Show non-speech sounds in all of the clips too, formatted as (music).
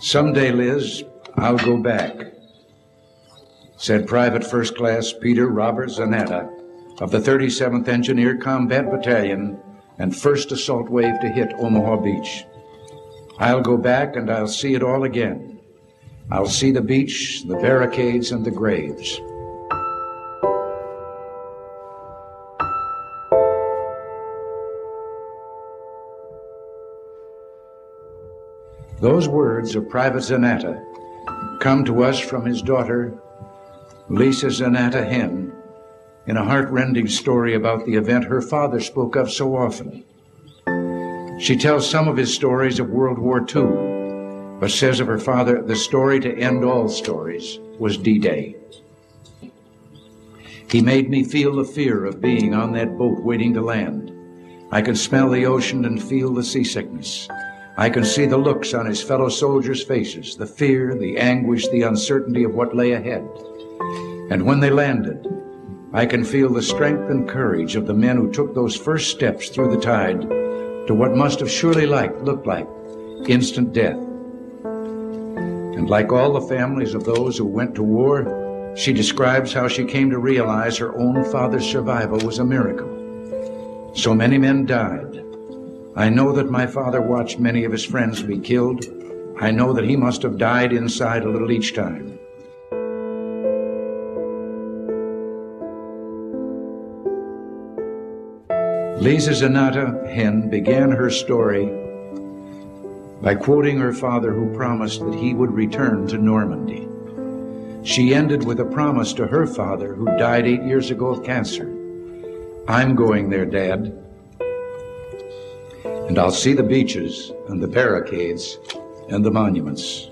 Someday, Liz, I'll go back, said Private First Class Peter Robert Zanatta of the 37th Engineer Combat Battalion and 1st Assault Wave to hit Omaha Beach. I'll go back and I'll see it all again. I'll see the beach, the barricades, and the graves. Those words of Private Zanatta come to us from his daughter, Lisa Zanatta Henn, in a heartrending story about the event her father spoke of so often. She tells some of his stories of World War II, but says of her father, the story to end all stories was D Day. He made me feel the fear of being on that boat waiting to land. I could smell the ocean and feel the seasickness. I can see the looks on his fellow soldiers' faces, the fear, the anguish, the uncertainty of what lay ahead. And when they landed, I can feel the strength and courage of the men who took those first steps through the tide to what must have surely like, looked like instant death. And like all the families of those who went to war, she describes how she came to realize her own father's survival was a miracle. So many men died, I know that my father watched many of his friends be killed. I know that he must have died inside a little each time. Lisa Zanatta Henn began her story by quoting her father who promised that he would return to Normandy. She ended with a promise to her father who died eight years ago of cancer. I'm going there, Dad and I'll see the beaches and the barricades and the monuments.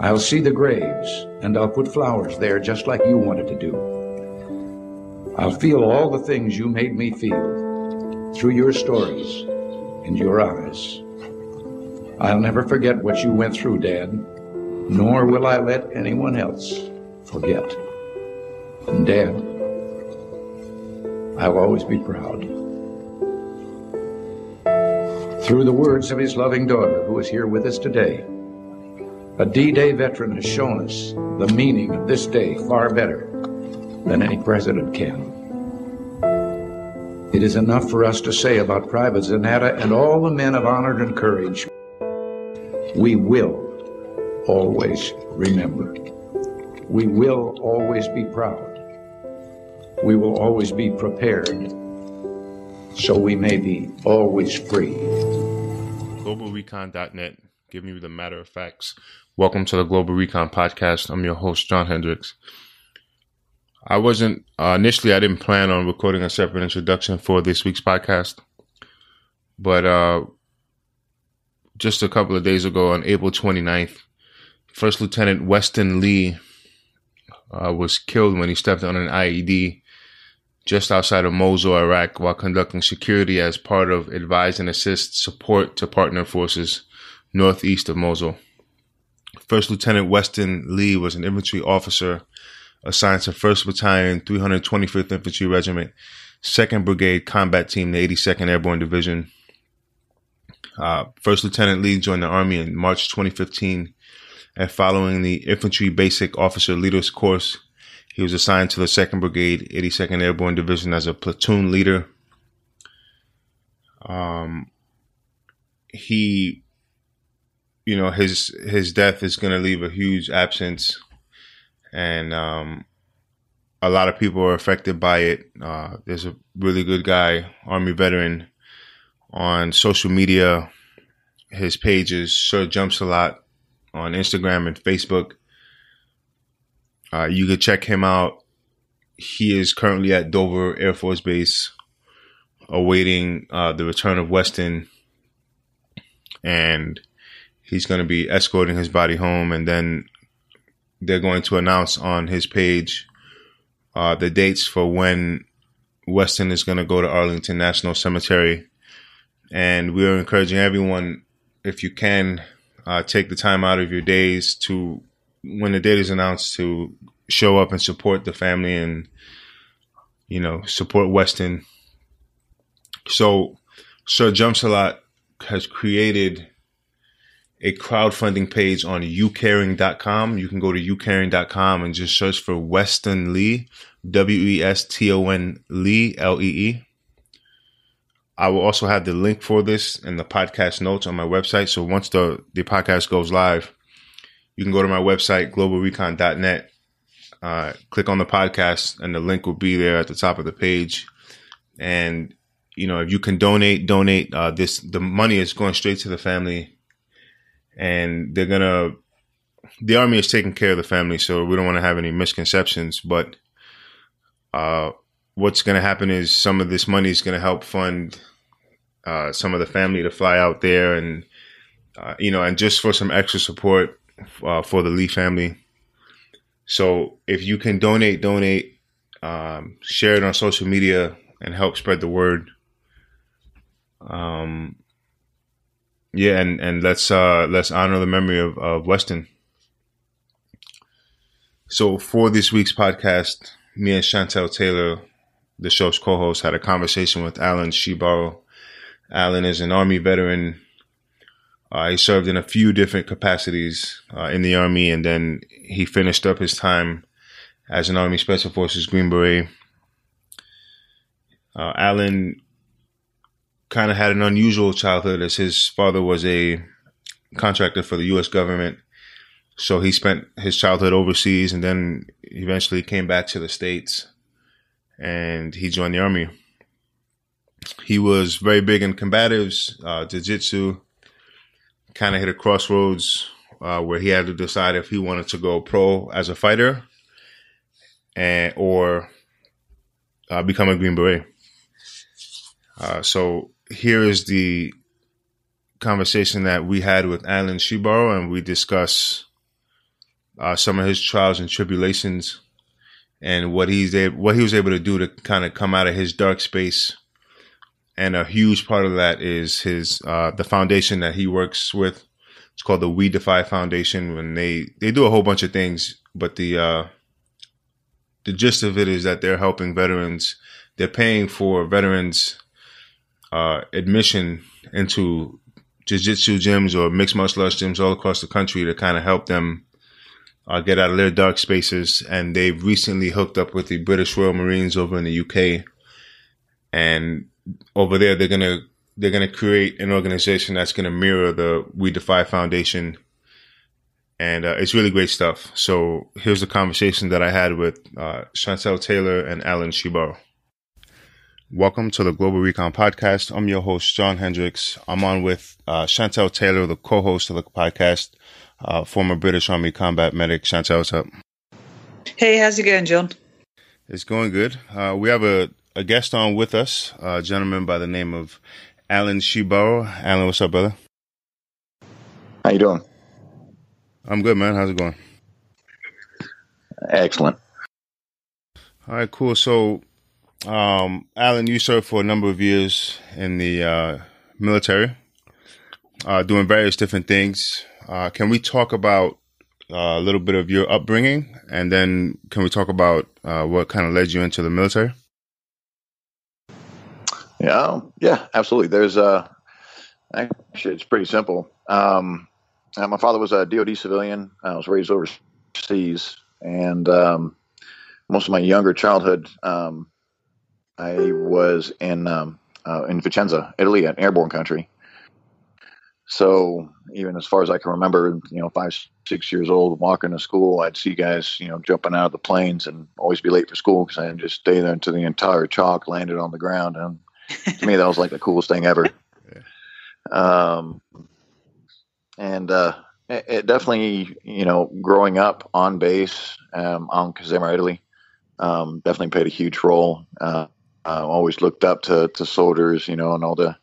I'll see the graves and I'll put flowers there just like you wanted to do. I'll feel all the things you made me feel through your stories and your eyes. I'll never forget what you went through, Dad, nor will I let anyone else forget. And Dad, I'll always be proud through the words of his loving daughter, who is here with us today. A D Day veteran has shown us the meaning of this day far better than any president can. It is enough for us to say about Private Zanatta and all the men of honor and courage. We will always remember. We will always be proud. We will always be prepared so we may be always free. GlobalRecon.net, giving you the matter of facts. Welcome to the Global Recon Podcast. I'm your host, John Hendricks. I wasn't, uh, initially, I didn't plan on recording a separate introduction for this week's podcast. But uh, just a couple of days ago, on April 29th, First Lieutenant Weston Lee uh, was killed when he stepped on an IED just outside of Mosul, Iraq, while conducting security as part of advise and assist support to partner forces northeast of Mosul. First Lieutenant Weston Lee was an infantry officer assigned to 1st Battalion, 325th Infantry Regiment, 2nd Brigade Combat Team, the 82nd Airborne Division. Uh, First Lieutenant Lee joined the Army in March 2015, and following the Infantry Basic Officer Leaders Course, he was assigned to the 2nd Brigade, 82nd Airborne Division as a platoon leader. Um, he, you know, his his death is going to leave a huge absence, and um, a lot of people are affected by it. Uh, there's a really good guy, Army veteran, on social media. His page is Sir Jumps a Lot on Instagram and Facebook. Uh, you could check him out. He is currently at Dover Air Force Base, awaiting uh, the return of Weston, and he's going to be escorting his body home, and then they're going to announce on his page uh, the dates for when Weston is going to go to Arlington National Cemetery, and we are encouraging everyone, if you can, uh, take the time out of your days to when the date is announced to show up and support the family and you know support Weston. So Sir Jumps a Lot has created a crowdfunding page on youcaring.com. You can go to youcaring.com and just search for Weston Lee, W E S T O N Lee, L E E. I will also have the link for this in the podcast notes on my website. So once the, the podcast goes live, you can go to my website, globalrecon.net, uh, click on the podcast, and the link will be there at the top of the page. And, you know, if you can donate, donate. Uh, this, the money is going straight to the family and they're gonna the army is taking care of the family, so we don't want to have any misconceptions. But uh, what's going to happen is some of this money is going to help fund uh, some of the family to fly out there, and uh, you know, and just for some extra support uh, for the Lee family. So if you can donate, donate, um, share it on social media, and help spread the word. Um, yeah, and and let's uh let's honor the memory of of Weston. So for this week's podcast, me and Chantelle Taylor, the show's co-host, had a conversation with Alan Shebaro. Alan is an Army veteran. Uh, he served in a few different capacities uh, in the Army, and then he finished up his time as an Army Special Forces Green Beret. Uh, Alan kind of had an unusual childhood as his father was a contractor for the U.S. government. So he spent his childhood overseas and then eventually came back to the States and he joined the Army. He was very big in combatives, uh, jiu jitsu, kind of hit a crossroads uh, where he had to decide if he wanted to go pro as a fighter and or uh, become a Green Beret. Uh, so here is the conversation that we had with Alan Shebaro, and we discuss uh, some of his trials and tribulations and what he's able, what he was able to do to kind of come out of his dark space. And a huge part of that is his uh, the foundation that he works with. It's called the We Defy Foundation. When they they do a whole bunch of things, but the uh, the gist of it is that they're helping veterans. They're paying for veterans uh, admission into jiu-jitsu gyms or mixed martial arts gyms all across the country to kind of help them uh, get out of their dark spaces. And they've recently hooked up with the British Royal Marines over in the UK. And over there, they're going to, they're to create an organization that's going to mirror the We Defy Foundation. And uh, it's really great stuff. So here's the conversation that I had with uh, Chantelle Taylor and Alan Shebaro. Welcome to the Global Recon Podcast. I'm your host, John Hendricks. I'm on with uh, Chantelle Taylor, the co-host of the podcast, uh, former British Army combat medic. Chantelle, what's up? Hey, how's it going, John? It's going good. Uh, we have a, a, guest on with us, a gentleman by the name of Alan Shebaro. Alan, what's up, brother? How you doing? I'm good, man. How's it going? Excellent. All right, cool. So um, Alan, you served for a number of years in the uh, military, uh, doing various different things. Uh, can we talk about uh, a little bit of your upbringing, and then can we talk about uh, what kind of led you into the military? Yeah, yeah, absolutely. There's uh, actually it's pretty simple. Um, my father was a DoD civilian. I was raised overseas, and um, most of my younger childhood. Um, I was in um, uh, in Vicenza, Italy, an airborne country. So even as far as I can remember, you know, five, six years old, walking to school, I'd see guys, you know, jumping out of the planes and always be late for school because I'd just stay there until the entire chalk landed on the ground. And to me, that was like the coolest thing ever. Um, and uh, it, it, definitely, you know, growing up on base um, on Caserma, Italy, um, definitely played a huge role. Uh, uh, always looked up to, to soldiers, you know, and all the,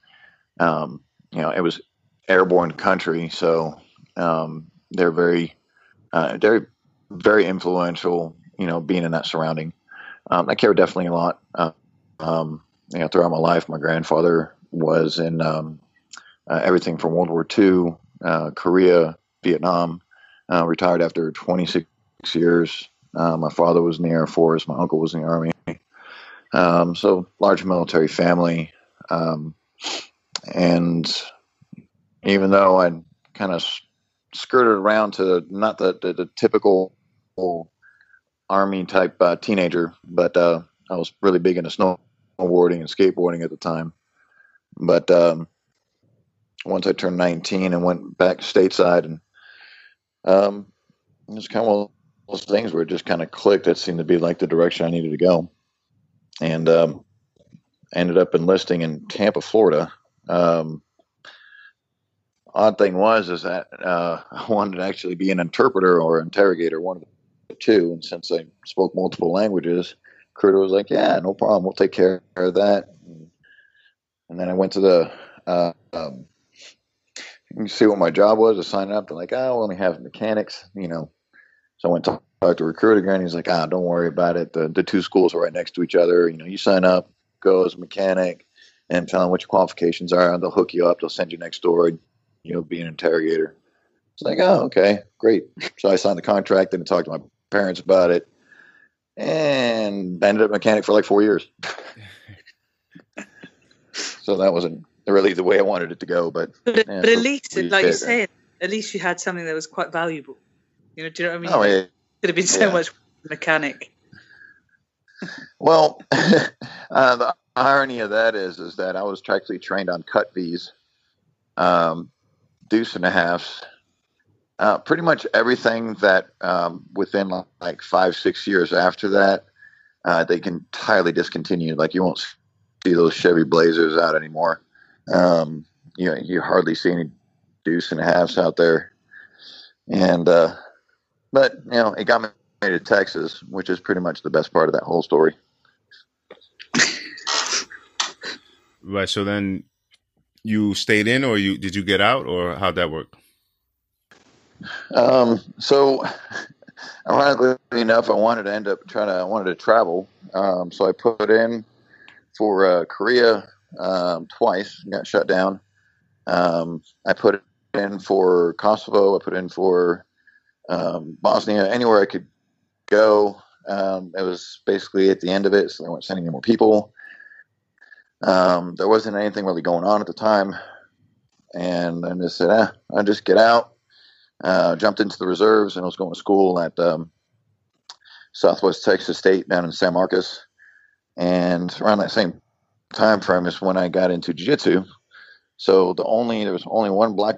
um, you know, it was airborne country, so um, they're very, uh, they're very influential, you know, being in that surrounding. Um, I care definitely a lot. Uh, um, you know, throughout my life, my grandfather was in um, uh, everything from World War II, uh, Korea, Vietnam. Uh, retired after 26 years. my father was in the Air Force. My uncle was in the Army. Um, so large military family, um, and even though I kind of skirted around to not the the, the typical army type uh, teenager, but uh, I was really big into snowboarding and skateboarding at the time. But um, once I turned 19 and went back stateside, and um, it was kind of those things where it just kind of clicked. That seemed to be like the direction I needed to go, and um, ended up enlisting in Tampa, Florida. Um, odd thing was is that uh, (laughs) I wanted to actually be an interpreter or interrogator, one of the two. And since I spoke multiple languages, Recruiter was like, "Yeah, no problem. We'll take care of that." And, then I went to the uh, um, see what my job was to sign up. They're like, "I oh, only have mechanics," you know. So I went to talk to recruiter again. He's like, "Ah, don't worry about it. The the two schools are right next to each other. You know, you sign up, go as a mechanic, and tell them what your qualifications are, and they'll hook you up. They'll send you next door and you'll be an interrogator. It's like, oh, okay, great. So I signed the contract and talked to my parents about it, and I ended up mechanic for like four years. (laughs) so that wasn't really the way I wanted it to go, but but, yeah, but at least, like you said, at least you had something that was quite valuable. You know, do you know what I mean? Oh, yeah. Could have been so yeah. much mechanic. well, (laughs) uh, the irony of that is, is that I was actually trained on CUCVs. Um, deuce and a half. Uh, pretty much everything that um, within like five, six years after that, uh, they can entirely discontinue. Like you won't see those Chevy Blazers out anymore. Um, you know, you hardly see any deuce and halves out there. And, uh, but you know, it got me to Texas, which is pretty much the best part of that whole story. Right. So then you stayed in, or you did you get out, or how'd that work? Um, so, (laughs) ironically enough, I wanted to end up trying to. I wanted to travel, um, so I put in for uh, Korea um, twice. Got shut down. Um, I put in for Kosovo. I put in for um, Bosnia. Anywhere I could go. Um, it was basically at the end of it, so they weren't sending any more people. There wasn't anything really going on at the time, and I just said, eh, I'll just get out. Uh, jumped into the reserves and I was going to school at um, Southwest Texas State down in San Marcos. And around that same time frame is when I got into jiu-jitsu. So the only there was only one black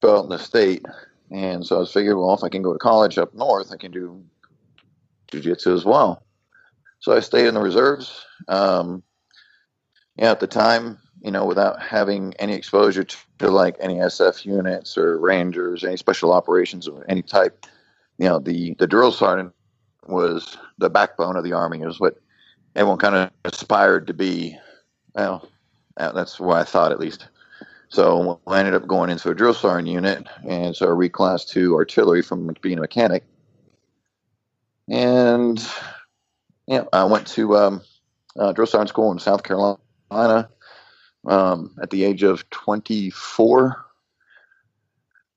belt in the state, and so I was figured, well, if I can go to college up north, I can do jiu-jitsu as well. So I stayed in the reserves. Um, yeah, at the time, you know, without having any exposure to, to, like any SF units or Rangers, any special operations of any type, you know, the, the drill sergeant was the backbone of the Army. It was what everyone kind of aspired to be. Well, that's what I thought at least. So I ended up going into a drill sergeant unit, and so I reclassed to artillery from being a mechanic. And yeah, I went to um, uh, drill sergeant school in South Carolina um, at the age of 24,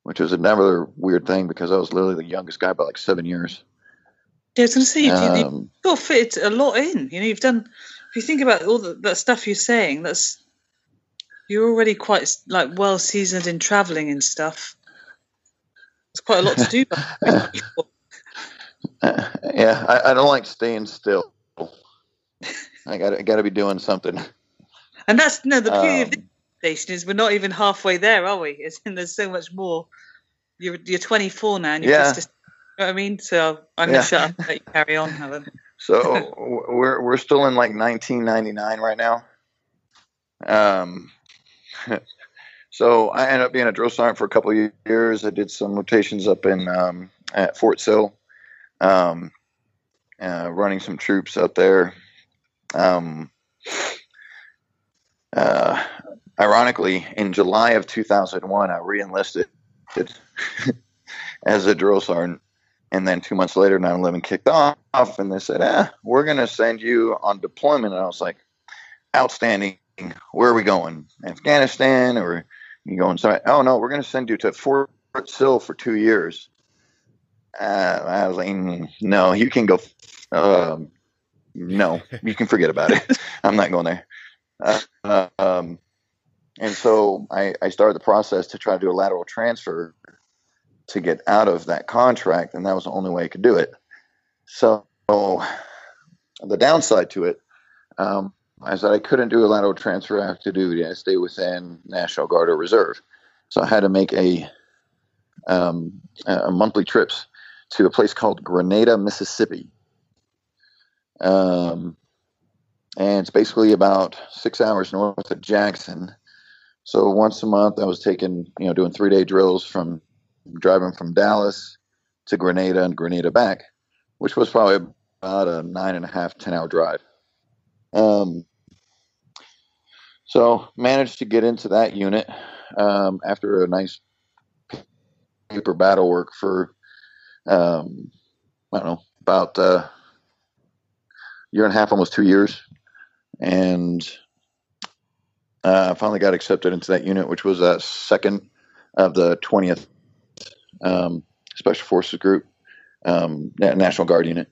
which was another weird thing because I was literally the youngest guy by like seven years. Yeah, I was going to say, you, um, you, fit a lot in. You know, you've done, if you think about all the, that stuff you're saying, that's, you're already quite like well seasoned in traveling and stuff. It's quite a lot to do. (laughs) (laughs) yeah, I, I, don't like staying still. I got I got to be doing something. And that's no the beauty um, of this station is we're not even halfway there, are we? (laughs) It's, and there's so much more. You're you're 24 now, and you're yeah. just, you know what I mean. So I'm gonna shut up and let you carry on, Helen. (laughs) So we're we're still in like 1999 right now. Um. (laughs) So I ended up being a drill sergeant for a couple of years. I did some rotations up in um, at Fort Sill, um, uh, running some troops out there. Um, uh, ironically, in July of 2001, I reenlisted as a drill sergeant. And then two months later, 9 11 kicked off, and they said, eh, we're going to send you on deployment. And I was like, outstanding. Where are we going? Afghanistan? Or you going? So, oh, no, we're going to send you to Fort Sill for two years. Uh, I was like, mm, no, you can go. Um, no, you can forget about it. (laughs) I'm not going there. Um, and so I, I, started the process to try to do a lateral transfer to get out of that contract, and that was the only way I could do it. So the downside to it um, is that I couldn't do a lateral transfer active duty. I stay within National Guard or Reserve, so I had to make a um, a monthly trips to a place called Grenada, Mississippi. Um, and it's basically about six hours north of Jackson. So once a month, I was taking, you know, doing three day drills from driving from Dallas to Grenada and Grenada back, which was probably about a nine and a half, 10 hour drive. Um, so managed to get into that unit um, after a nice paper battle work for, um, I don't know, about a uh, year and a half, almost two years. And uh, finally got accepted into that unit, which was a second of the 20th um, Special Forces Group, um, National Guard unit.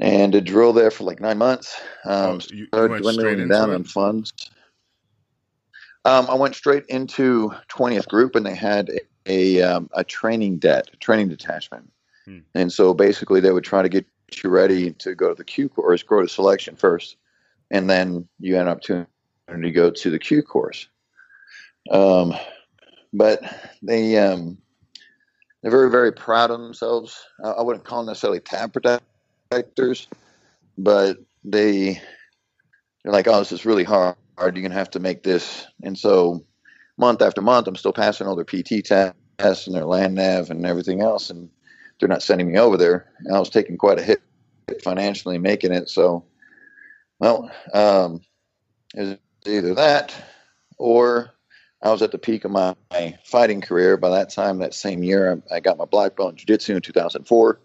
And to drill there for like nine months. Um, oh, you, started dwindling down on funds. Um, I went straight into 20th Group, and they had a a, um, a training debt, a training detachment. Hmm. And so basically, they would try to get you ready to go to the Q course, go to selection first, and then you end up to to go to the Q course. Um, but they um, they're very very proud of themselves. I wouldn't call them necessarily tab protectors, but they they're like, oh, this is really hard. You're gonna have to make this, and so month after month, I'm still passing all their PT tests and their land nav and everything else, and they're not sending me over there. And I was taking quite a hit financially making it. So, well, um, it was either that or I was at the peak of my, my, fighting career. By that time, that same year, I, I got my black belt in jiu-jitsu in 2004.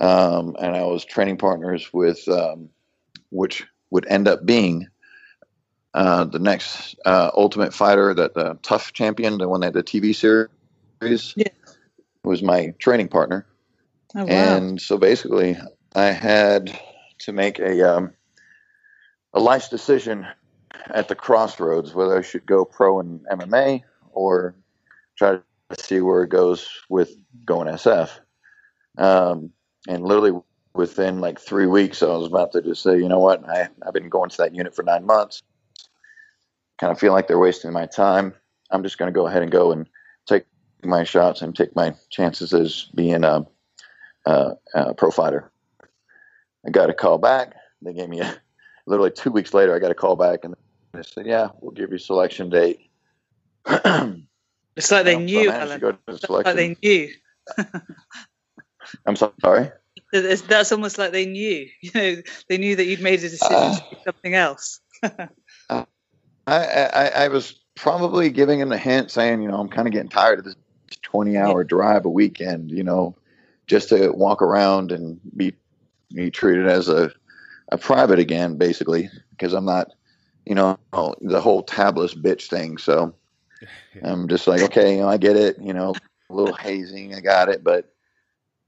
Um, and I was training partners with, um, which would end up being uh, the next uh, Ultimate Fighter, that the TUF champion, the one that the TV series, yeah. was my training partner. Oh, wow. And so basically, I had to make a um, a life decision at the crossroads whether I should go pro in MMA or try to see where it goes with going SF. Um, and literally within like three weeks, I was about to just say, you know what, I, I've been going to that unit for nine months. Kind of feel like they're wasting my time. I'm just going to go ahead and go and take my shots and take my chances as being a, a, a pro fighter. I got a call back. They gave me a literally two weeks later. I got a call back and they said, "Yeah, we'll give you selection date." (clears throat) it's like they knew. It's like they knew. I'm sorry. (laughs) That's almost like they knew. (laughs) You know, they knew that you'd made a decision uh, to do something else. uh, (laughs) I, I, I was probably giving him a hint, saying, you know, I'm kind of getting tired of this 20 hour yeah. drive a weekend. You know, just to walk around and be be treated as a a private again, basically, because I'm not, you know, the whole tabless bitch thing. So (laughs) I'm just like, okay, you know, I get it. You know, a little hazing, I got it, but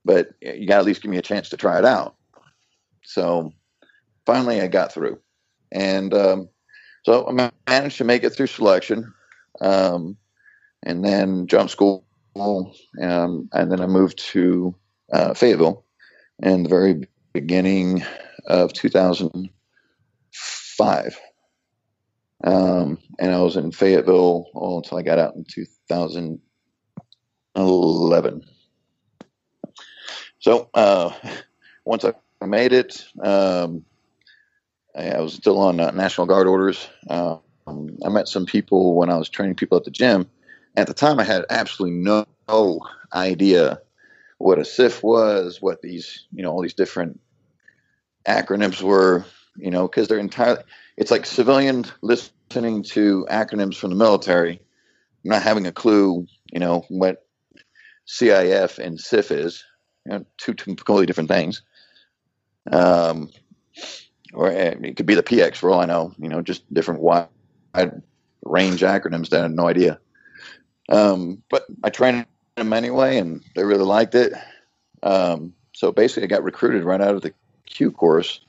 but you got to at least give me a chance to try it out. So finally, I got through, and um, so I managed to make it through selection, um, and then jump school, um, and then I moved to uh, Fayetteville, and the very beginning of 2005. Um, and I was in Fayetteville all until I got out in 2011. So uh, once I made it, um, I was still on uh, National Guard orders. Um, I met some people when I was training people at the gym. At the time, I had absolutely no, no idea what a CIF was, what these, you know, all these different acronyms were, you know, because they're entirely, it's like civilian listening to acronyms from the military, not having a clue, you know, what CIF and CIF is, you know, two, two completely different things. Um, or eh, it could be the PX for all I know, you know, just different wide range acronyms that I had no idea. Um, but I trained them anyway, and they really liked it. Um, so basically, I got recruited right out of the Q course,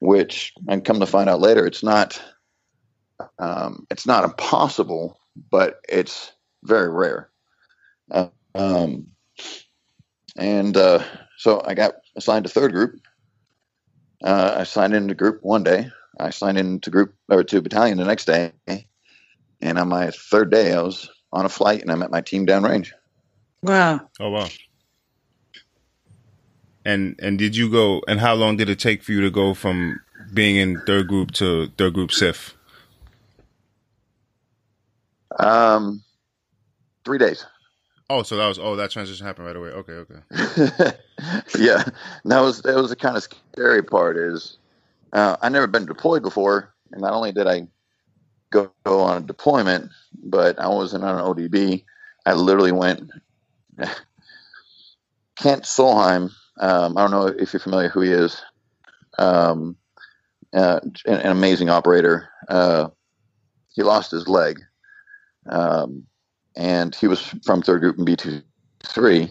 which and come to find out later, it's not um, it's not impossible, but it's very rare. Uh, um, and uh, so I got assigned to third group. Uh, I signed into group one day. I signed into group or to battalion the next day. And on my third day, I was on a flight and I met my team downrange. Wow. Oh wow. And and did you go? And how long did it take for you to go from being in third group to third group CIF? Um, three days. Oh, so that was oh that transition happened right away. Okay, okay. (laughs) yeah, that was that was the kind of scary part. Is uh, I never been deployed before, and not only did I go, go on a deployment, but I wasn't on an ODB. I literally went. (laughs) Kent Solheim. Um, I don't know if you're familiar who he is. Um, uh, an, an, amazing operator. Uh, he lost his leg. Um, and he was from third group in B2 3.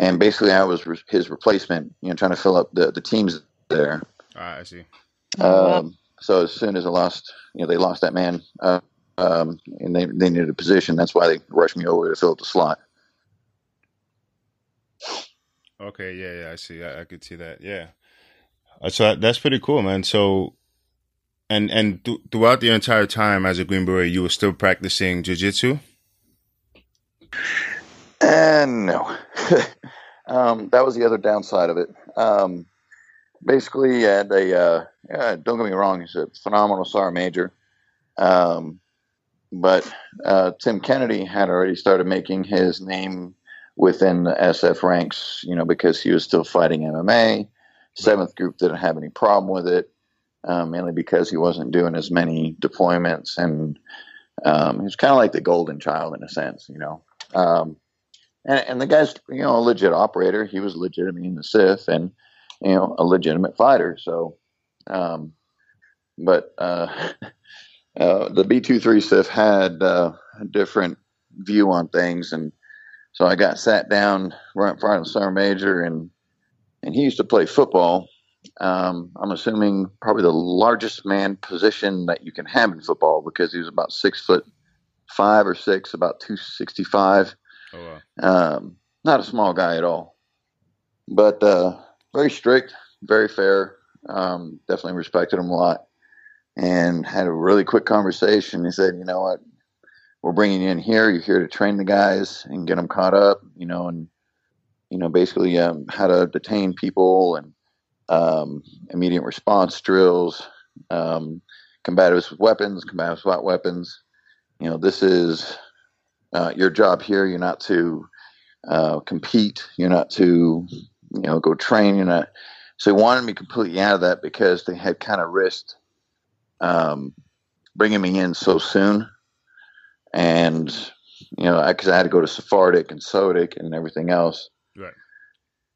And basically, I was re- his replacement, you know, trying to fill up the, the teams there. Ah, I see. Um, so as soon as I lost, you know, they lost that man, uh, um, and they, they needed a position. That's why they rushed me over to fill up the slot. Okay, yeah, yeah, I see. I, I could see that. Yeah. Uh, so that's pretty cool, man. So, and and th- throughout the entire time as a Green Beret, you were still practicing jujitsu. And no, (laughs) um, that was the other downside of it. Um, basically, uh, they uh, yeah, don't get me wrong, he's a phenomenal sergeant major. Um, but uh, Tim Kennedy had already started making his name within the SF ranks, you know, because he was still fighting MMA. Seventh group didn't have any problem with it, um, mainly because he wasn't doing as many deployments, and um, he was kind of like the golden child in a sense, you know. Um, and, and the guy's, you know, a legit operator. He was legitimate in the CIF and, you know, a legitimate fighter. So, um, but uh, (laughs) uh, the B23 CIF had uh, a different view on things. And so I got sat down right in front of the sergeant major, and, and he used to play football. Um, I'm assuming probably the largest man position that you can have in football because he was about six foot five or six, about 265. Oh, wow. um, not a small guy at all, but uh, very strict, very fair. Um, definitely respected him a lot and had a really quick conversation. He said, you know what, we're bringing you in here. You're here to train the guys and get them caught up, you know, and, you know, basically um, how to detain people and um, immediate response drills, um, combative weapons, combative SWAT weapons, you know, this is uh, your job here. You're not to uh, compete. You're not to, you know, go train. You're not. So they wanted me completely out of that because they had kind of risked um, bringing me in so soon, and you know, because I, I, had to go to SFARTAEC and SOTIC and everything else. Right.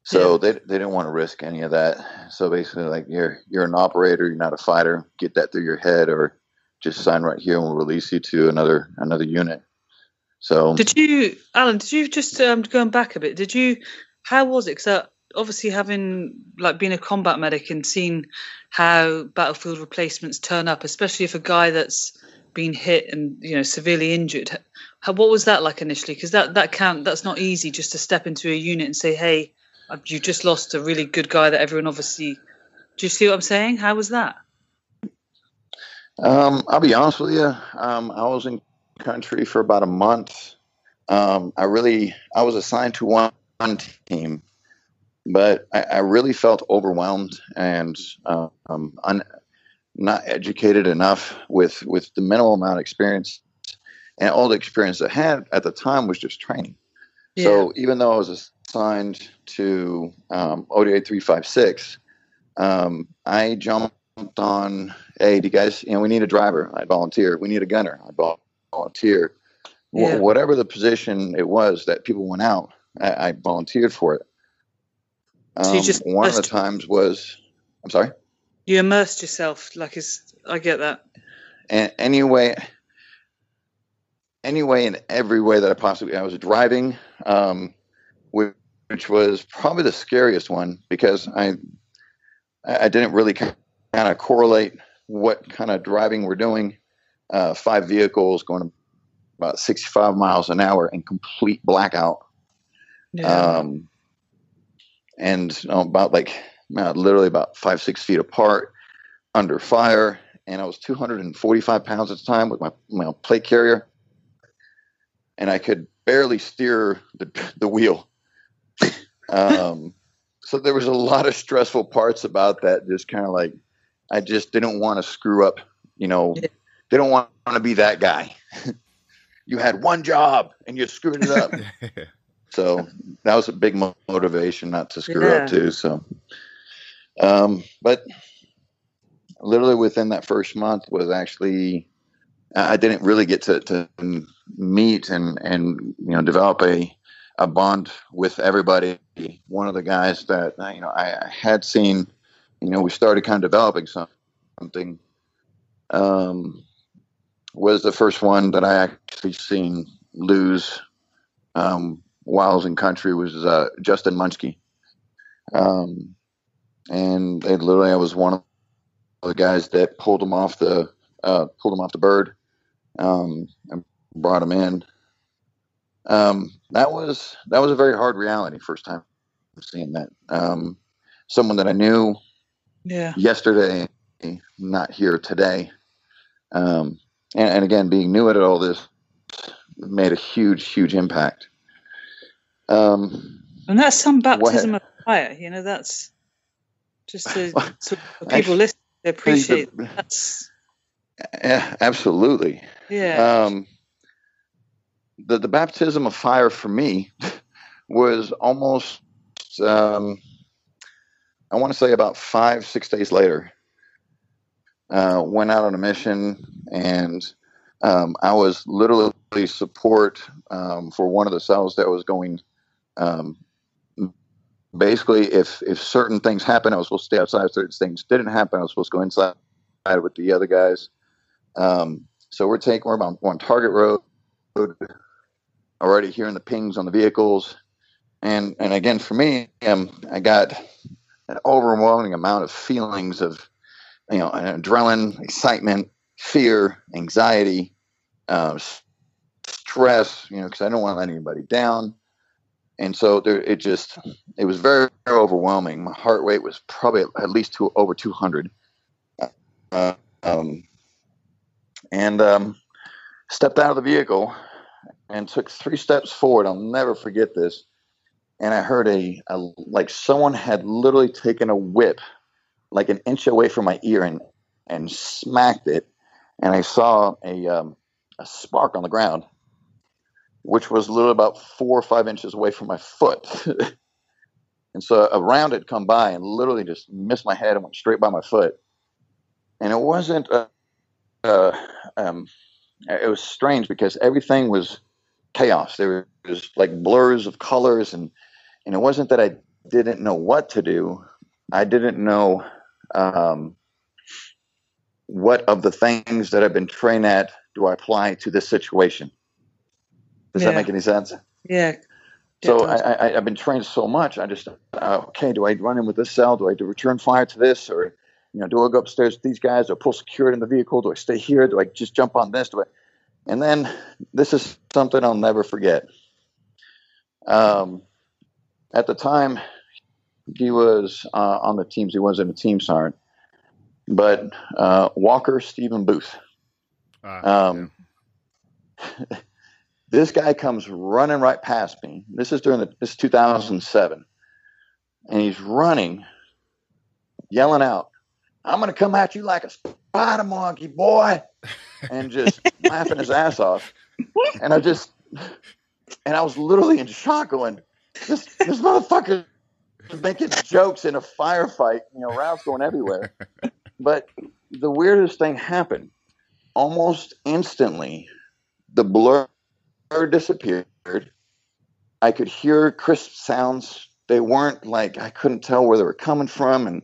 So yeah. they they didn't want to risk any of that. So basically, like you're you're an operator, you're not a fighter. Get that through your head, or just sign right here and we'll release you to another another unit. So did you, Alan? Did you just um, going back a bit? Did you? How was it? Because uh, obviously, having like been a combat medic and seen how battlefield replacements turn up, especially if a guy that's been hit and you know severely injured. How, what was that like initially? Because that that can't that's not easy just to step into a unit and say, "Hey, you just lost a really good guy that everyone obviously." Do you see what I'm saying? How was that? Um, I'll be honest with you. Um, I was in country for about a month. Um, I really, I was assigned to one, one team, but I, I, really felt overwhelmed and um, un, not educated enough with with the minimal amount of experience and all the experience I had at the time was just training. Yeah. So even though I was assigned to um, ODA three five six, um, I jumped on, hey, do you guys, you know, we need a driver. I volunteer. We need a gunner. I volunteer. Yeah. whatever the position it was that people went out, I, I volunteered for it. Um, so just one of the times was, I'm sorry. You immersed yourself, like is I get that. And anyway, anyway, in every way that I possibly, I was driving, um, which, which was probably the scariest one because I, I didn't really kind of correlate what kind of driving we're doing. Uh, five vehicles going about 65 miles an hour in complete blackout. Yeah. Um, and you know, about like uh, literally about five, six feet apart under fire. And I was 245 pounds at the time with my, my plate carrier. And I could barely steer the, the wheel. (laughs) um, so there was a lot of stressful parts about that. Just kind of like, I just didn't want to screw up, you know, yeah. didn't want to be that guy. (laughs) you had one job and you screwed it up. (laughs) so that was a big motivation not to screw yeah. up too. So, um, but literally within that first month was actually, I didn't really get to, to meet and, and, you know, develop a, a bond with everybody. One of the guys that, you know, I, I had seen, you know, we started kind of developing something, um, was the first one that I actually seen lose um, while I was in country was uh, Justin Monschke. Um, and it literally, I was one of the guys that pulled him off the uh, pulled him off the bird um, and brought him in. Um, that was that was a very hard reality. First time seeing that. Um, someone that I knew yeah. yesterday, not here today. Um, and, and again, being new at all this made a huge, huge impact. Um, and that's some baptism what, of fire. You know, that's just to, (laughs) to people listen to appreciate. The, that's yeah, absolutely. Yeah. Um, the the baptism of fire for me (laughs) was almost um, I want to say about five six days later. Uh, went out on a mission and um, I was literally support um, for one of the cells that was going. Um, basically, if if certain things happened, I was supposed to stay outside. If certain things didn't happen, I was supposed to go inside with the other guys. Um, so we're taking we're on, on Target Road, already hearing the pings on the vehicles, and and again for me, um, I got an overwhelming amount of feelings of you know adrenaline, excitement, fear, anxiety, uh, stress, you know, because I don't want to let anybody down. And so there, it just, it was very, very overwhelming. My heart rate was probably at least two, over 200. Uh, um, and um, stepped out of the vehicle and took three steps forward. I'll never forget this. And I heard a, a like someone had literally taken a whip like an inch away from my ear and, and smacked it. And I saw a, um, a spark on the ground, which was literally about four or five inches away from my foot. (laughs) and so a round had come by and literally just missed my head and went straight by my foot. And it wasn't, uh, uh, um, it was strange because everything was chaos. There was like blurs of colors, and and it wasn't that I didn't know what to do. I didn't know um, what of the things that I've been trained at do I apply to this situation? Does yeah. that make any sense? Yeah. So I, I, have been trained so much. I just uh, okay. Do I run in with this cell? Do I do return fire to this, or you know, do I go upstairs with these guys? Do I pull security in the vehicle? Do I stay here? Do I just jump on this? Do I? And then this is something I'll never forget. Um, at the time, he was uh, on the teams. He wasn't a team sergeant, but uh, Walker Stephen Booth. Uh, um, yeah. (laughs) this guy comes running right past me. This is during the this is 2007, and he's running, yelling out, "I'm going to come at you like a spider monkey, boy!" and just (laughs) laughing his ass off. And I just, and I was literally in shock, going, "This this motherfucker." making jokes in a firefight, you know, rounds going everywhere. But the weirdest thing happened almost instantly, the blur disappeared. I could hear crisp sounds. They weren't like I couldn't tell where they were coming from, and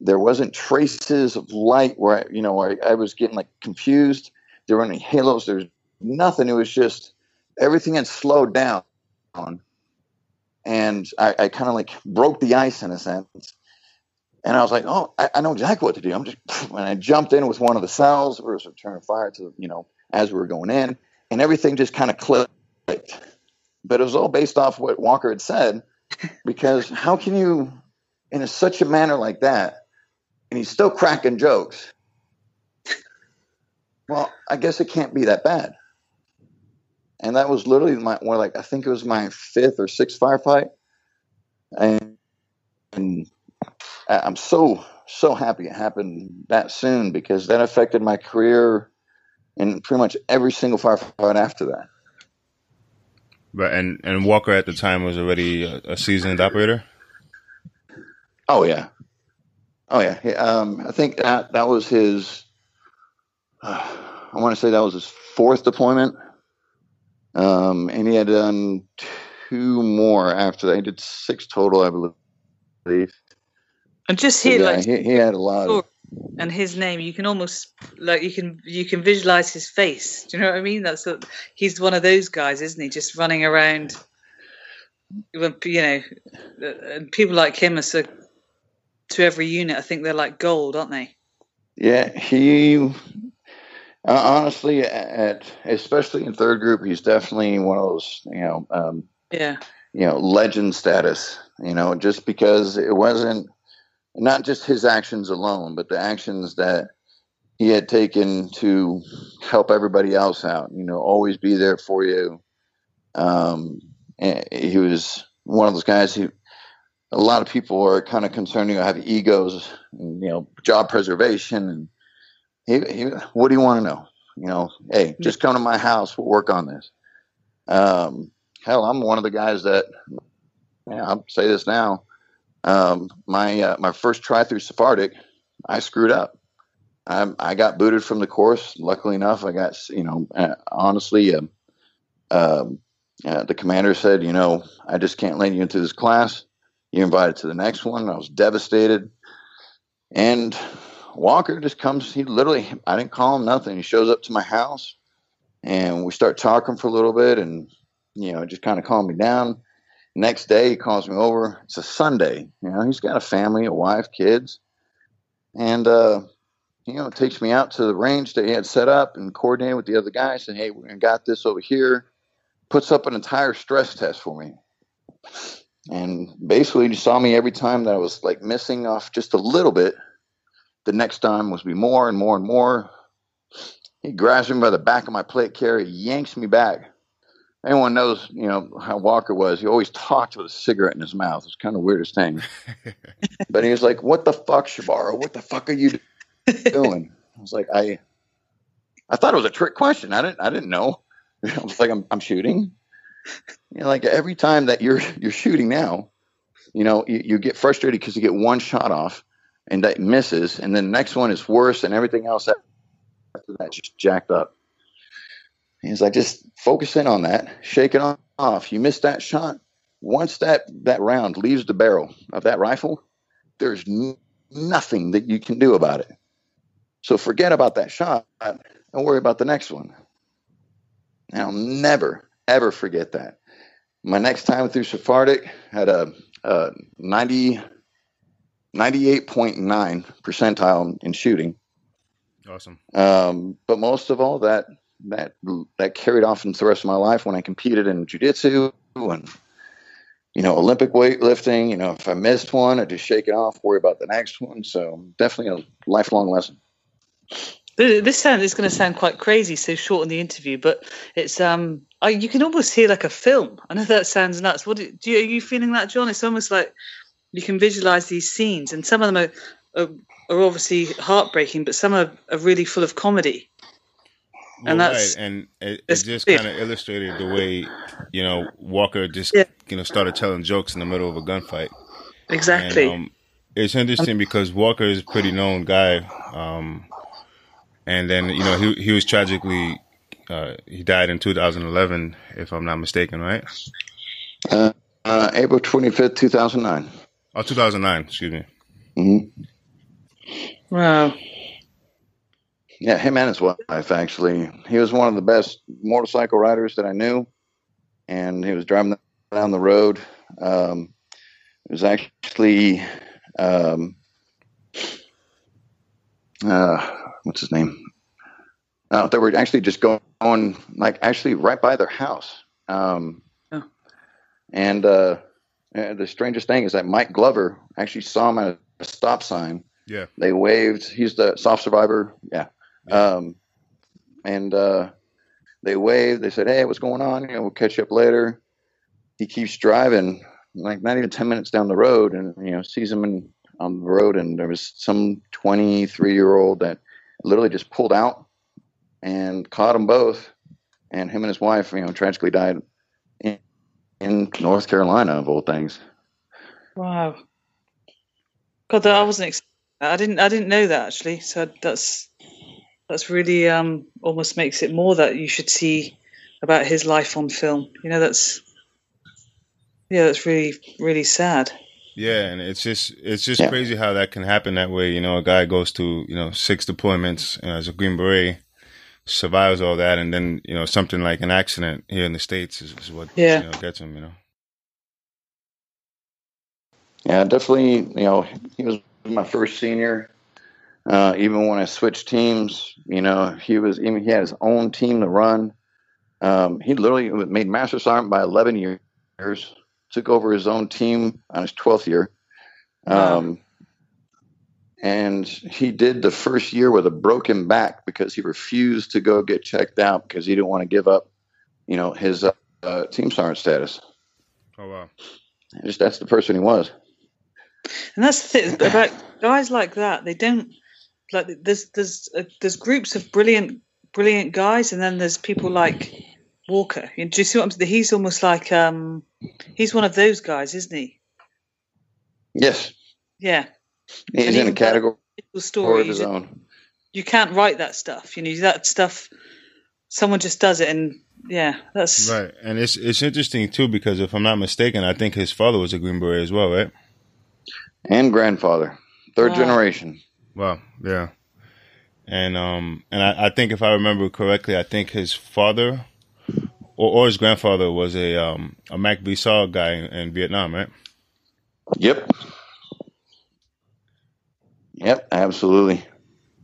there wasn't traces of light where I, you know I, I was getting like confused. There weren't any halos. There's nothing. It was just everything had slowed down, and I, I kind of like broke the ice in a sense. And I was like, oh, I, I, know exactly what to do. I'm just, when I jumped in with one of the cells, we was returning fire to, you know, as we were going in. And everything just kind of clicked. But it was all based off what Walker had said, because how can you, in a, such a manner like that, and he's still cracking jokes? Well, I guess it can't be that bad. And that was literally my, one like I think it was my fifth or sixth firefight, and, and I'm so so happy it happened that soon because that affected my career in pretty much every single firefight after that. But and and Walker at the time was already a, a seasoned operator. Oh yeah, oh yeah. Um, I think that that was his. Uh, I want to say that was his fourth deployment, um, and he had done two more after that. He did six total, I believe. And just here, yeah, like he, he, had a lot. Of, and his name, you can almost like you can you can visualize his face. Do you know what I mean? That's he's one of those guys, isn't he? Just running around. You know, and people like him are so to every unit. I think they're like gold, aren't they? Yeah, he uh, honestly, at especially in third group, he's definitely one of those you know, um, yeah, you know, legend status. You know, just because it wasn't not just his actions alone, but the actions that he had taken to help everybody else out. You know, always be there for you. Um, he was one of those guys who a lot of people are kind of concerned, you know, have egos, and, you know, job preservation, and he, he, what do you want to know? You know, hey, just come to my house. We'll work on this. Um, hell, I'm one of the guys that, yeah, I'll say this now. Um, my uh, my first try through SFARTAEC, I screwed up. I, I got booted from the course. Luckily enough, I got you know uh, honestly, uh, um, uh, the commander said, you know, I just can't let you into this class. You're invited to the next one. I was devastated, and Walker just comes. He literally, I didn't call him nothing. He shows up to my house, and we start talking for a little bit, and you know, just kind of calmed me down. Next day, he calls me over. It's a Sunday. You know, he's got a family, a wife, kids, and uh, you know, takes me out to the range that he had set up and coordinated with the other guys. And hey, we got this over here. Puts up an entire stress test for me, and basically, he saw me every time that I was like missing off just a little bit. The next time was be more and more and more. He grabs me by the back of my plate carrier, yanks me back, anyone knows, you know, how Walker was, he always talked with a cigarette in his mouth. It's kind of weirdest thing. (laughs) but he was like, "What the fuck, Shebaro? What the fuck are you (laughs) doing?" I was like, "I, I thought it was a trick question. I didn't, I didn't know." (laughs) I was like, "I'm, I'm shooting." You know, like every time that you're you're shooting now, you know, you, you get frustrated because you get one shot off and that misses, and then the next one is worse, and everything else after that just jacked up. He's like, just focus in on that, shake it off. You missed that shot. Once that that round leaves the barrel of that rifle, there's n- nothing that you can do about it. So forget about that shot and worry about the next one. And I'll never ever forget that. My next time through SFARTAEC had a, a 90, 98.9 percentile in shooting. Awesome. Um, but most of all, that that that carried off into the rest of my life when I competed in jujitsu and you know Olympic weightlifting. You know, if I missed one, I just shake it off, worry about the next one. So definitely a lifelong lesson. This sound is going to sound quite crazy, so short in the interview, but it's um, I, you can almost hear like a film. I know that sounds nuts. What do, you, are you feeling that, John? It's almost like you can visualize these scenes, and some of them are, are, are obviously heartbreaking, but some are, are really full of comedy and that's right. and it, it just kind of illustrated the way you know Walker just yeah. you know started telling jokes in the middle of a gunfight. Exactly. And, um, it's interesting because Walker is a pretty known guy, um, and then you know he he was tragically uh, he died in 2011, if I'm not mistaken, right? Uh, uh, April 25th, 2009. Oh, 2009. Excuse me. Mm-hmm. Wow. Yeah, him and his wife actually. He was one of the best motorcycle riders that I knew, and he was driving down the road. Um, it was actually um, uh, what's his name? uh, they were actually just going like actually right by their house. Um, oh. And uh, the strangest thing is that Mike Glover actually saw him at a stop sign. Yeah. They waved. He's the soft survivor. Yeah. Yeah. Um, and uh, they waved. They said, "Hey, what's going on? You know, we'll catch up later." He keeps driving, like not even ten minutes down the road, and you know sees him in, on the road, and there was some twenty-three year old that literally just pulled out and caught them both, and him and his wife, you know, tragically died in, in North Carolina of all things. Wow. God, I wasn't. I didn't. I didn't know that actually. So that's that's really um, almost makes it more that you should see about his life on film. You know, that's yeah, that's really really sad. Yeah, and it's just it's just yeah. crazy how that can happen that way. You know, a guy goes to you know six deployments you know, as a Green Beret, survives all that, and then you know something like an accident here in the states is, is what yeah. you know, gets him. You know. Yeah, definitely. You know, he was my first senior. Uh, even when I switched teams, you know, he was even he had his own team to run. Um, he literally made Master Sergeant by 11 years. Took over his own team on his 12th year. Um, wow. And he did the first year with a broken back because he refused to go get checked out because he didn't want to give up, you know, his uh, uh, team sergeant status. Oh wow! Just that's the person he was. And that's the thing about guys like that. They don't like there's there's uh, there's groups of brilliant brilliant guys, and then there's people like Walker. Do you see what I'm saying? He's almost like um, he's one of those guys, isn't he? Yes. Yeah. He's in a category story of his own. You can't write that stuff. You know that stuff. Someone just does it, and yeah, that's right. And it's it's interesting too because if I'm not mistaken, I think his father was a Green Beret as well, right? And grandfather, third wow. generation. Wow. Yeah. And um and I, I think if I remember correctly, I think his father or, or his grandfather was a um a Mac Saw guy in, in Vietnam, right? Yep. Yep, absolutely.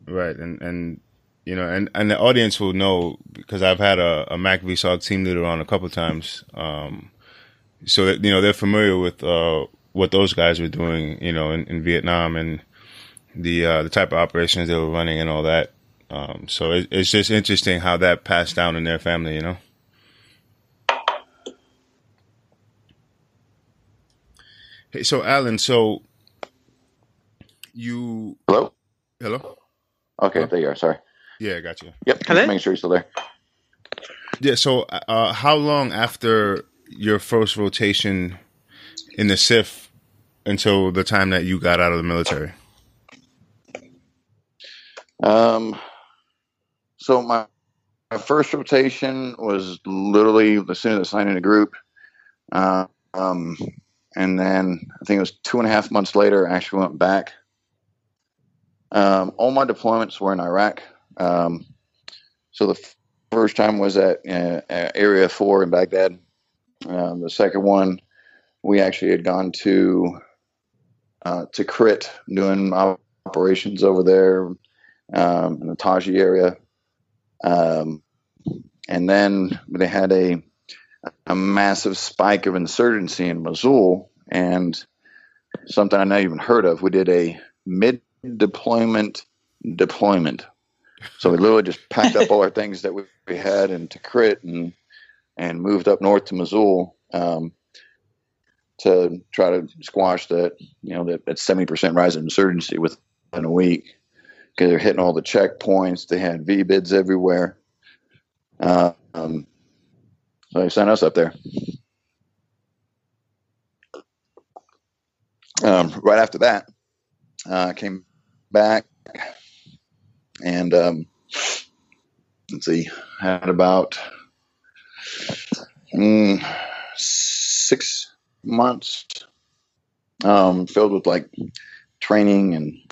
Right, and and you know, and and the audience will know because I've had a, a MACV-SOG team leader on a couple times, um, so that you know they're familiar with uh, what those guys were doing, you know, in, in Vietnam and the uh, the type of operations they were running and all that. Um, so it, it's just interesting how that passed down in their family, you know. Hey, so Alan, so you hello, hello. Okay, hello? there you are. Sorry. Yeah, I got you. Yep. Hello. Make sure you're still there. Yeah. So, uh, how long after your first rotation in the CIF until the time that you got out of the military? Um, so my, my first rotation was literally as soon as I signed in a group. Uh, um, and then I think it was two and a half months later, I actually went back. Um, all my deployments were in Iraq. Um, so the f- first time was at uh, Area 4 in Baghdad. Um, the second one, we actually had gone to uh, to Tikrit doing operations over there um, in the Taji area. Um, and then they had a a massive spike of insurgency in Mosul, and something I never even heard of. We did a mid deployment deployment. So we literally just packed up all our (laughs) things that we, we had in Tikrit and and moved up north to Mosul um, to try to squash that you know that seventy percent rise in insurgency within a week they're hitting all the checkpoints. They had V bids everywhere. Um, so they sent us up there. Um, right after that, uh, came back and um, let's see, had about mm, six months um, filled with like training and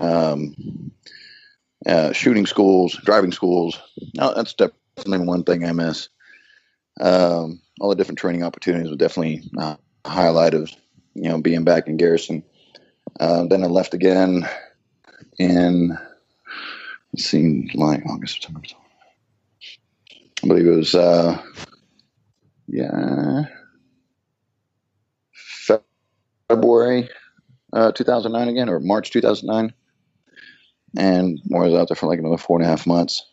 um, uh, shooting schools, driving schools. That's definitely one thing I miss. Um, all the different training opportunities were definitely a highlight of you know being back in Garrison. Uh, then I left again in let's see, like August, September. I believe it was, uh, yeah, February uh, 2009 again, or March 2009. And I was out there for like another four and a half months.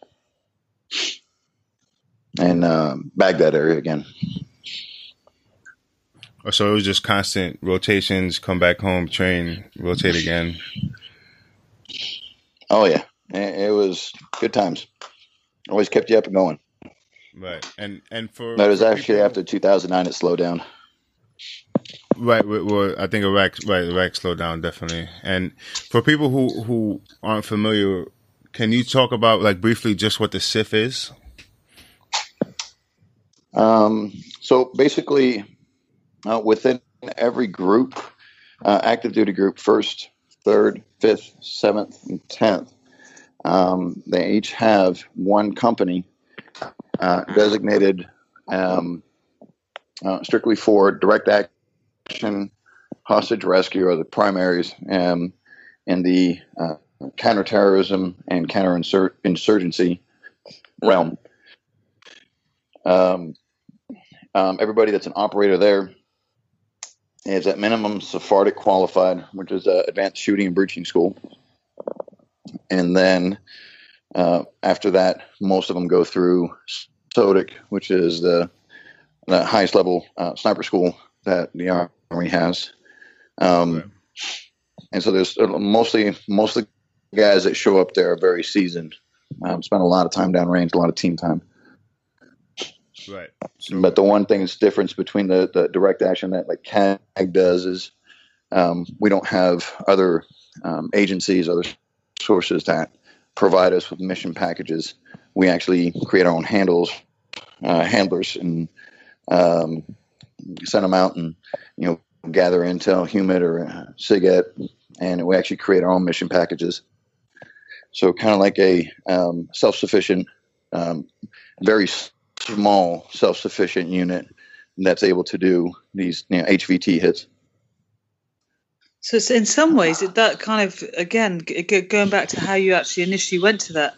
And uh, Baghdad area again. Oh, so it was just constant rotations, come back home, train, rotate again. Oh, yeah. It was good times. Always kept you up and going. Right. And and for that was actually people, after 2009 it slowed down. Right. Well, I think Iraq, right, Iraq slowed down definitely. And for people who who aren't familiar, can you talk about like briefly just what the CIF is? Um, so basically, uh, within every group, uh, active duty group, first, third, fifth, seventh, and tenth, um, they each have one company uh, designated um, uh, strictly for direct action, hostage rescue are the primaries, um, in the uh, counterterrorism and counterinsurgency realm. Um, um, everybody that's an operator there is at minimum SFARTAEC qualified, which is uh, advanced shooting and breaching school. And then uh, after that, most of them go through SOTIC, which is the, the highest level uh, sniper school that the Army has. Um, And so there's uh, mostly mostly guys that show up there are very seasoned. Um, spend a lot of time downrange, a lot of team time. Right. So, but the one thing that's difference between the, the direct action that like CAG does is um, we don't have other um, agencies, other sources that provide us with mission packages. We actually create our own handles, uh, handlers, and um, send them out and you know gather intel, HUMINT or uh, SIGINT, and we actually create our own mission packages. So kind of like a um, self-sufficient, um, very small self-sufficient unit that's able to do these you know, HVT hits. So in some ways, that kind of again going back to how you actually initially went to that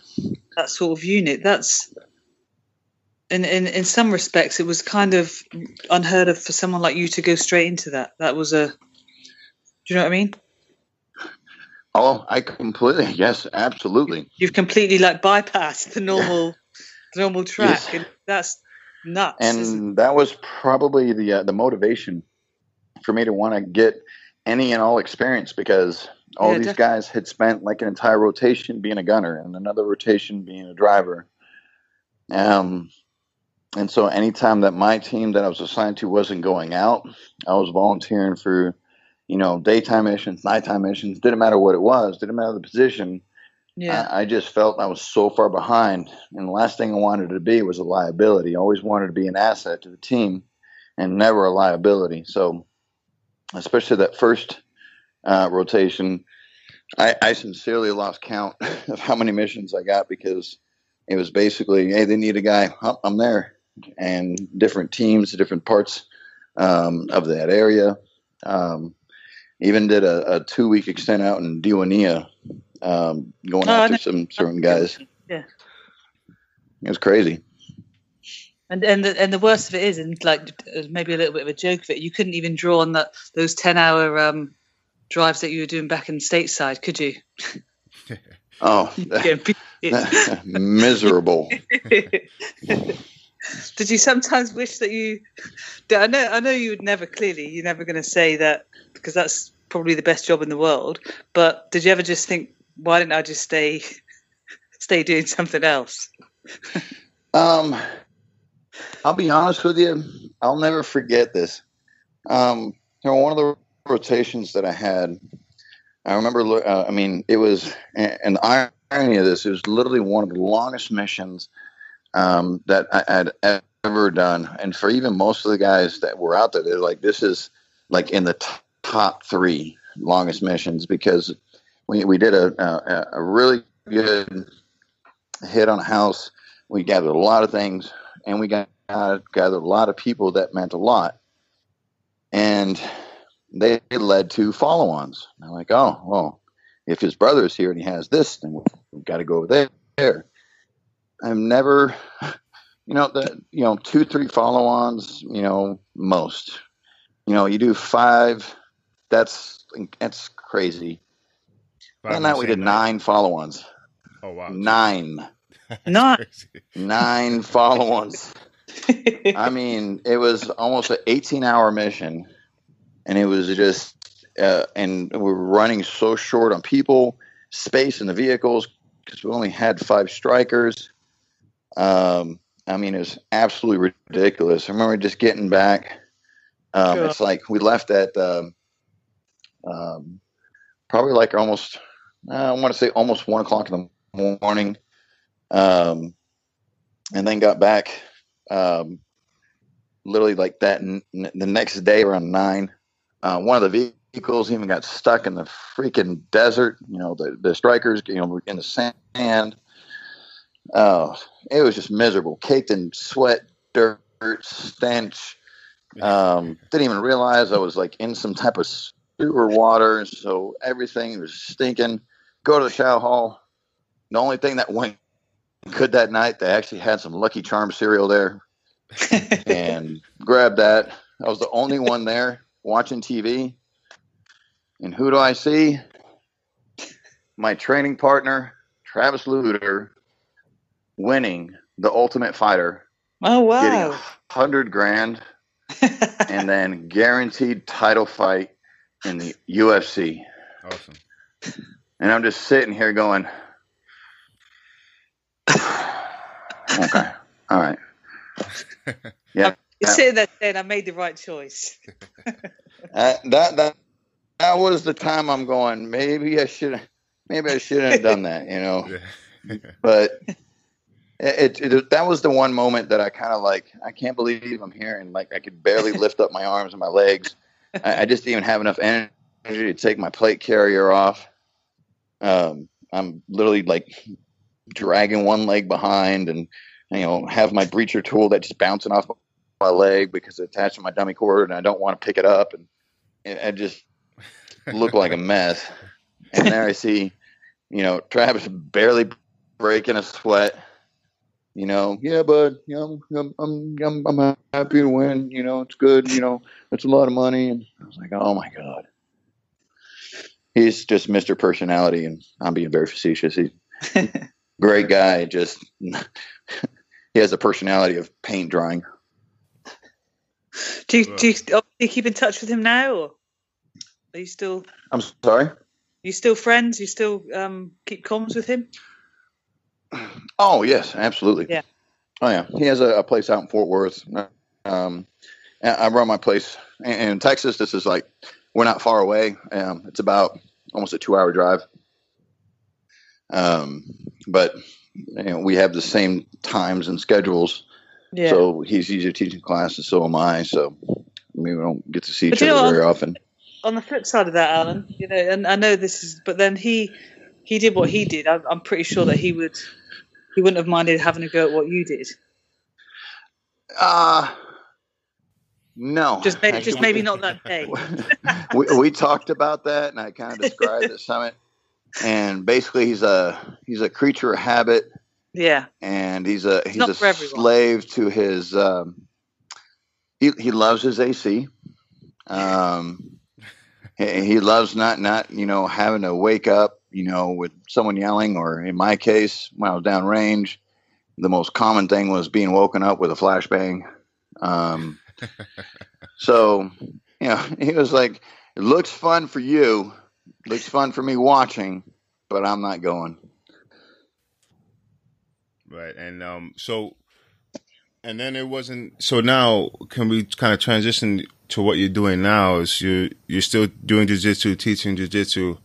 that sort of unit. That's in in in some respects, it was kind of unheard of for someone like you to go straight into that. That was a. Do you know what I mean? Oh, I completely yes, absolutely. You've completely like bypassed the normal the normal track, yes. and that's nuts. And that was probably the uh, the motivation for me to want to get any and all experience because all yeah, these definitely. guys had spent like an entire rotation being a gunner and another rotation being a driver. Um, and so anytime that my team that I was assigned to wasn't going out, I was volunteering for, you know, daytime missions, nighttime missions, didn't matter what it was, didn't matter the position. Yeah. I, I just felt I was so far behind. And the last thing I wanted to be was a liability. I always wanted to be an asset to the team and never a liability. So especially that first uh, rotation, I, I, sincerely lost count (laughs) of how many missions I got because it was basically, hey, they need a guy. Oh, I'm there, and different teams, different parts um, of that area. Um, even did a, a, two week extent out in Diwania, um, going oh, after some certain guys. Yeah, it was crazy. And and the, and the worst of it is, and like maybe a little bit of a joke of it, you couldn't even draw on that those ten hour um, drives that you were doing back in stateside, could you? oh, (laughs) (laughs) (laughs) miserable. Did you sometimes wish that you? I know, I know you would never. Clearly, you're never going to say that because that's probably the best job in the world. But did you ever just think, why didn't I just stay, (laughs) stay doing something else? um, I'll be honest with you. I'll never forget this. Um, you know, one of the rotations that I had, I remember. Uh, I mean, it was, the irony of this, it was literally one of the longest missions um, that I had ever done. And for even most of the guys that were out there, they're like, this is like in the t- top three longest missions because we we did a a, a really good hit on a house. We gathered a lot of things and we got gathered a lot of people that meant a lot. And they led to follow ons. I'm like, oh, well, if his brother is here and he has this, then we've got to go over there. I've never, you know, the you know two three follow-ons, you know, most. You know, you do five. That's that's crazy. Five that we did night. nine follow-ons. Oh wow! Nine. Not (laughs) (laughs) nine follow-ons. I (laughs) mean, it was almost an 18-hour mission, and it was just, uh, and we were running so short on people, space in the vehicles because we only had five Strykers. Um, I mean, it was absolutely ridiculous. I remember just getting back. Um, sure. It's like we left at um, um, probably like almost, I want to say almost one o'clock in the morning, um, and then got back um, literally like that. N- the next day around nine, uh, one of the vehicles even got stuck in the freaking desert. You know, the the Strykers, you know, in the sand. Oh, it was just miserable, caked in sweat, dirt, stench. Um, didn't even realize I was like in some type of sewer water, so everything was stinking. Go to the shower hall. The only thing that went good that night, they actually had some Lucky Charm cereal there, (laughs) and grabbed that. I was the only one there watching TV. And who do I see? My training partner, Travis Lutter, winning the Ultimate Fighter. Oh wow! Getting a hundred grand, (laughs) and then guaranteed title fight in the UFC. Awesome. And I'm just sitting here going, (sighs) okay, all right. (laughs) Yeah. You're sitting there saying, I made the right choice. (laughs) uh, that that that was the time I'm going. Maybe I should. Maybe I shouldn't have done that. You know. but it, it, that was the one moment that I kind of like. I can't believe I'm here, and like I could barely lift up my arms and my legs. I, I, just didn't even have enough energy to take my plate carrier off. Um, I'm literally like dragging one leg behind, and you know have my breacher tool that's just bouncing off my leg because it's attached to my dummy cord, and I don't want to pick it up, and I just look like a mess. And there I see, you know, Travis barely breaking a sweat you know, yeah, but you know, I'm, I'm, I'm, I'm happy to win. You know, it's good. You know, it's a lot of money. And I was like, oh my God. He's just Mr. Personality, and I'm being very facetious. He's (laughs) great guy. Just (laughs) he has a personality of paint drying. Do you, do you, do you keep in touch with him now, or are you still? I'm sorry. Are you still friends? You still um, keep comms with him? Oh yes, absolutely. Yeah. Oh yeah, he has a, a place out in Fort Worth. Um, I run my place in, in, Texas. This is like we're not far away. Um, it's about almost a two-hour drive. Um, but you know, we have the same times and schedules. Yeah. So he's usually teaching classes, so am I. So I mean, we don't get to see each other very often. On the flip side of that, Alan, you know, and I know this is, but then he he did what he did. I'm, I'm pretty sure that he would he wouldn't have minded having a go at what you did. Uh no. Just maybe, just maybe not that (laughs) day. we, we talked about that, and I kind of (laughs) described the summit. And basically, he's a he's a creature of habit. Yeah. And he's a he's a slave to his. Um, he he loves his AC. (laughs) Um, he, he loves not not you know having to wake up you know, with someone yelling, or in my case, when I was down range, the most common thing was being woken up with a flashbang. Um, (laughs) so, you know, (laughs) he was like, "It looks fun for you, looks fun for me watching, but I'm not going." Right, and um, so, and then it wasn't. So now, can we kind of transition to what you're doing now? Is you're, you're still doing jujitsu, teaching jujitsu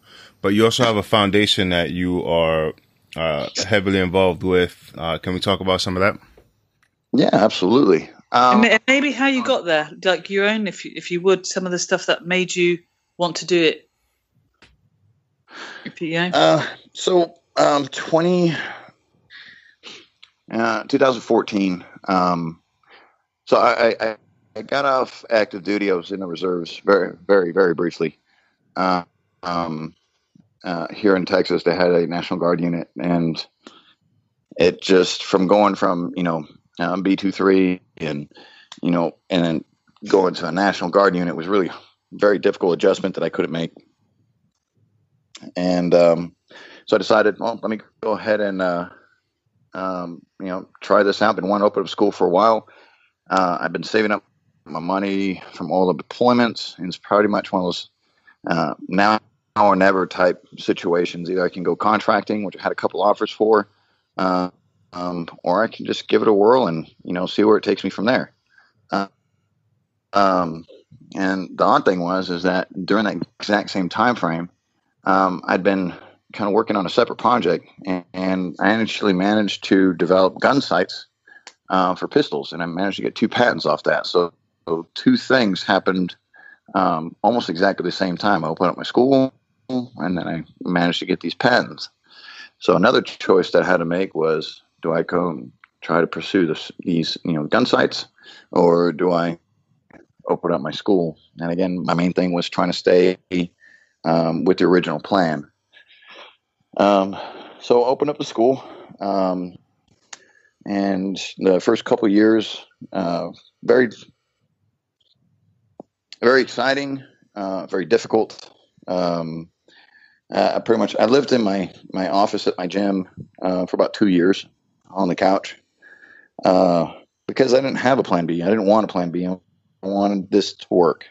but you also have a foundation that you are uh, heavily involved with. Uh, can we talk about some of that? Yeah, absolutely. Um, and maybe how you got there, like your own, if you, if you would, some of the stuff that made you want to do it. If you know. Uh, so, um, 20, uh, 2014. Um, so I, I, I, got off active duty. I was in the reserves very, very, very briefly. Uh, um, uh, here in Texas, they had a National Guard unit, and it just from going from you know um, B two three, and you know, and then going to a National Guard unit was really very difficult adjustment that I couldn't make. And um, so I decided, well, let me go ahead and uh, um, you know try this out. Been wanting to open up school for a while. Uh, I've been saving up my money from all the deployments, and it's pretty much one of those uh, now or never type situations. Either I can go contracting, which I had a couple offers for, uh, um, or I can just give it a whirl and you know see where it takes me from there. Uh, um, and the odd thing was is that during that exact same time frame, um, I'd been kind of working on a separate project, and, and I actually managed to develop gun sights uh, for pistols, and I managed to get two patents off that. So, so two things happened um, almost exactly the same time. I opened up my school, and then I managed to get these patents. So another choice that I had to make was: do I go try to pursue this, these, you know, gun sights, or do I open up my school? And again, my main thing was trying to stay um, with the original plan. Um, so open up the school. Um, and the first couple years, uh, very, very exciting, uh, very difficult. Um, uh, pretty much, I lived in my my office at my gym uh, for about two years on the couch uh, because I didn't have a plan B. I didn't want a plan B. I wanted this to work,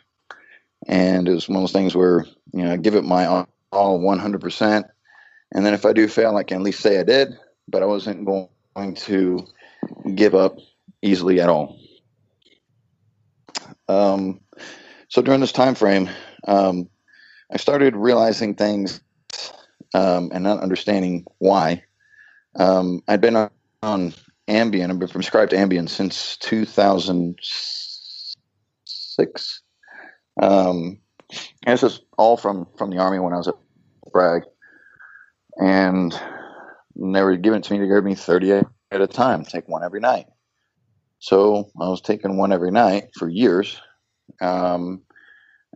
and it was one of those things where you know I give it my all, one hundred percent, and then if I do fail, I can at least say I did. But I wasn't going to give up easily at all. Um, so during this time frame, um, I started realizing things um, and not understanding why. Um, I'd been on, on, Ambien. I've been prescribed Ambien since 2006. Um, and this is all from from the army when I was at Bragg, and they were giving it to me to give me 38 at a time, take one every night. So I was taking one every night for years. Um,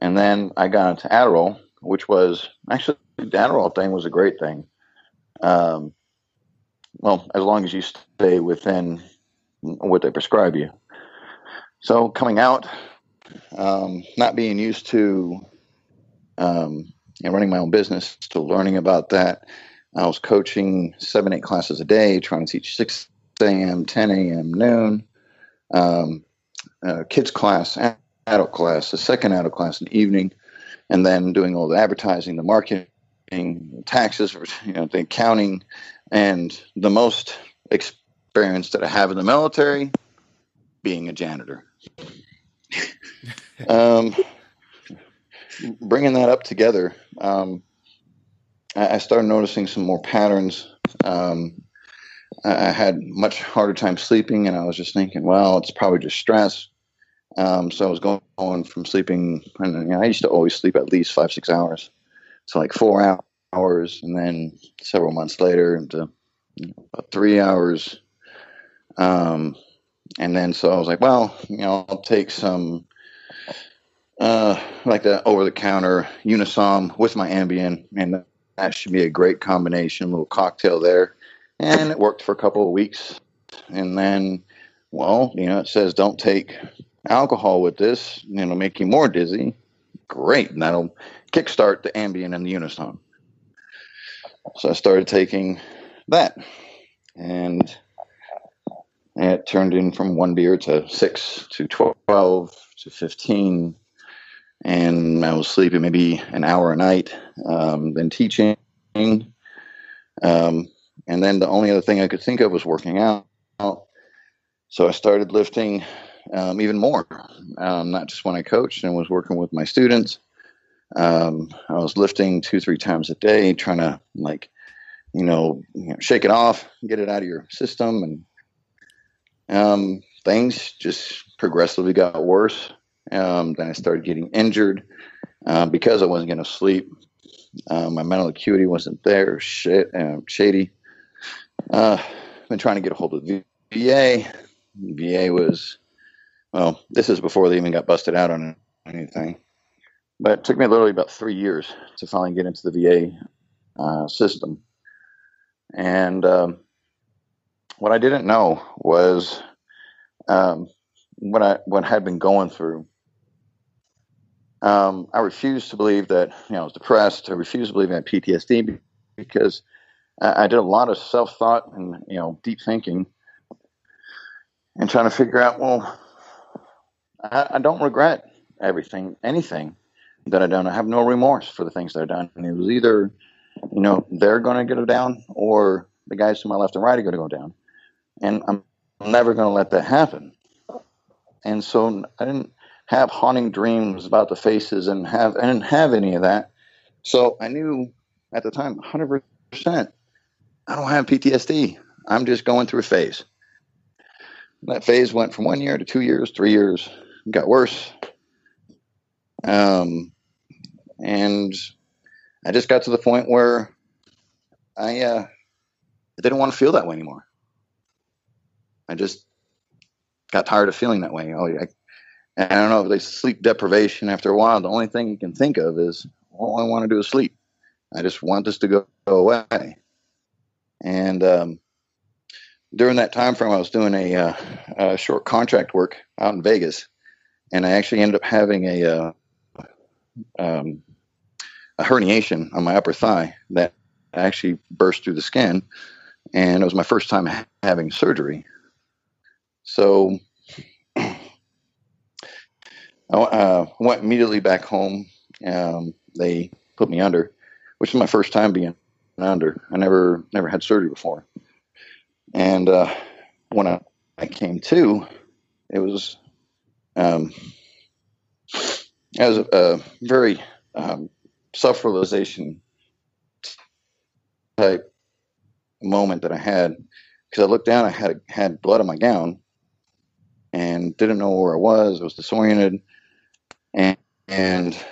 and then I got into Adderall, which was actually the Adderall thing was a great thing. Um, well, as long as you stay within what they prescribe you. So coming out, um, not being used to um, running my own business, still learning about that, I was coaching seven, eight classes a day, trying to teach 6 a.m., 10 a.m., noon, um, uh, kids class, adult class, the second adult class in the evening, and then doing all the advertising, the marketing, taxes, you know, the accounting, and the most experience that I have in the military, being a janitor. (laughs) um, bringing that up together, um, I started noticing some more patterns. Um, I had much harder time sleeping, and I was just thinking, well, it's probably just stress. Um, so I was going, from sleeping, you know, I used to always sleep at least five, six hours to like four hours, and then several months later into about three hours. Um, and then so I was like, well, you know, I'll take some uh, like the over the counter Unisom with my Ambien, and that should be a great combination, a little cocktail there. And it worked for a couple of weeks. And then, well, you know, it says don't take alcohol with this, you know, make you more dizzy. Great. And that'll kickstart the Ambien and the Unisom. So I started taking that. And it turned in from one beer to six to 12 to 15 and I was sleeping maybe an hour a night, um, then teaching. Um, and then the only other thing I could think of was working out. So I started lifting um, even more, um, not just when I coached and was working with my students. Um, I was lifting two, three times a day, trying to like, you know, you know shake it off, get it out of your system, and um, things just progressively got worse. Um, then I started getting injured uh, because I wasn't going to sleep. Uh, my mental acuity wasn't there. Shit, uh, shady. Uh, been trying to get a hold of the VA. VA was, well, this is before they even got busted out on anything. But it took me literally about three years to finally get into the VA uh, system. And um, what I didn't know was um, what I what I had been going through. Um, I refused to believe that you know I was depressed. I refused to believe I had PTSD because I, I did a lot of self thought and you know deep thinking and trying to figure out. Well, I, I don't regret everything, anything that I've done. I have no remorse for the things that I've done. And it was either, you know, they're going to get down or the guys to my left and right are going to go down. And I'm never going to let that happen. And so I didn't have haunting dreams about the faces and have I didn't have any of that. So I knew at the time 100% I don't have PTSD. I'm just going through a phase. That phase went from one year to two years, three years, got worse. Um, and I just got to the point where I, uh, I didn't want to feel that way anymore. I just got tired of feeling that way. Oh, I, I don't know, like sleep deprivation after a while, the only thing you can think of is all I want to do is sleep. I just want this to go, go away. And um, during that time frame, I was doing a, uh, a, short contract work out in Vegas, and I actually ended up having a uh, um, a herniation on my upper thigh that actually burst through the skin, and it was my first time having surgery. So I uh, went immediately back home. Um, they put me under, which was my first time being under. I never never had surgery before, and uh, when I, I came to, it was um, was a, very um, self realization type moment that I had because I looked down, I had had blood on my gown, and didn't know where I was. I was disoriented, and and,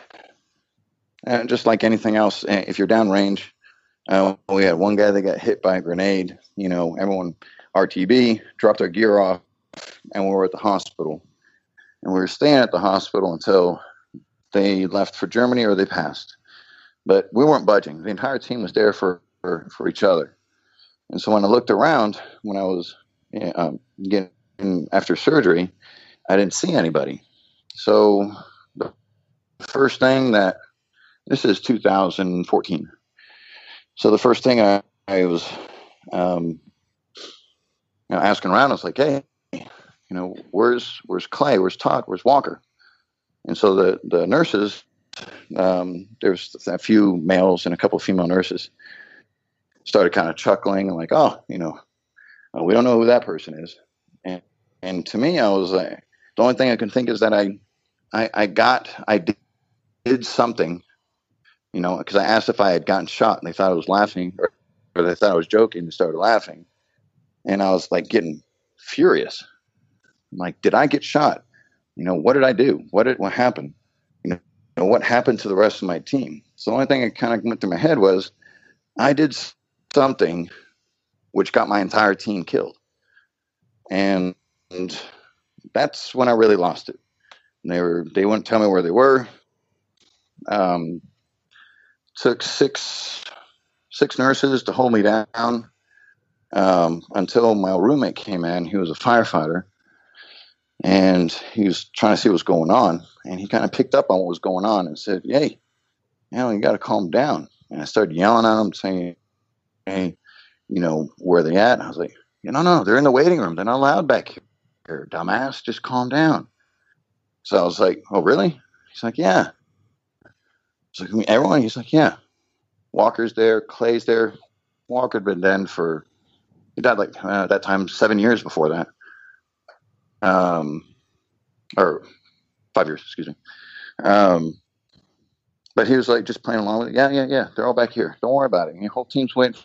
and just like anything else, eh, if you're downrange, uh, we had one guy that got hit by a grenade. You know, everyone RTB dropped our gear off, and we were at the hospital, and we were staying at the hospital until they left for Germany or they passed. But we weren't budging. The entire team was there for for, for each other. And so when I looked around, when I was um, getting after surgery, I didn't see anybody. So the first thing that this is 2014. So the first thing I, I was um, you know, asking around, I was like, "Hey, you know, where's where's Clay? Where's Todd? Where's Walker?" And so the the nurses, um, there's a few males and a couple of female nurses, started kind of chuckling and like, "Oh, you know, we don't know who that person is." And and to me, I was like, the only thing I can think is that I, I, I got, I did, did something, you know, because I asked if I had gotten shot, and they thought I was laughing, or, or they thought I was joking, and started laughing, and I was like getting furious. I'm like, did I get shot? You know, what did I do? What did what happened? You know, what happened to the rest of my team? So the only thing that kind of went through my head was, I did something which got my entire team killed, and and that's when I really lost it. And they were they wouldn't tell me where they were. Um, took six six nurses to hold me down um, until my roommate came in. He was a firefighter, and he was trying to see what was going on. And he kind of picked up on what was going on and said, "Hey, you know, you got to calm down." And I started yelling at him, saying, "Hey, you know, where they at?" And I was like, "You know, no, they're in the waiting room. They're not allowed back here." dumbass. Just calm down. So I was like, oh, really? He's like, yeah. He's like, everyone? He's like, yeah. Walker's there, Clay's there. Walker had been dead for, he died like uh, at that time, seven years before that. Um, or five years, excuse me. Um, but he was like just playing along with it. Yeah, yeah, yeah. They're all back here. Don't worry about it. Your whole team's waiting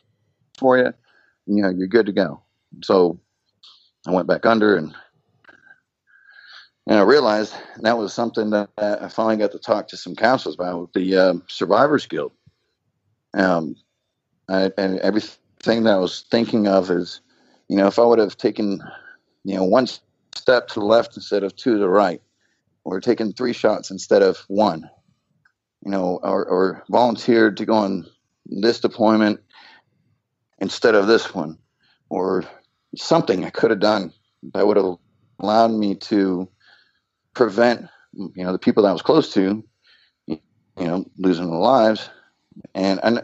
for you. You know, you're good to go. So I went back under and and I realized that was something that I finally got to talk to some counselors about with the um, Survivors Guild. Um, I, and everything that I was thinking of is, you know, if I would have taken, you know, one step to the left instead of two to the right, or taking three shots instead of one, you know, or, or volunteered to go on this deployment instead of this one, or something I could have done that would have allowed me to prevent, you know, the people that I was close to, you know, losing their lives. And, and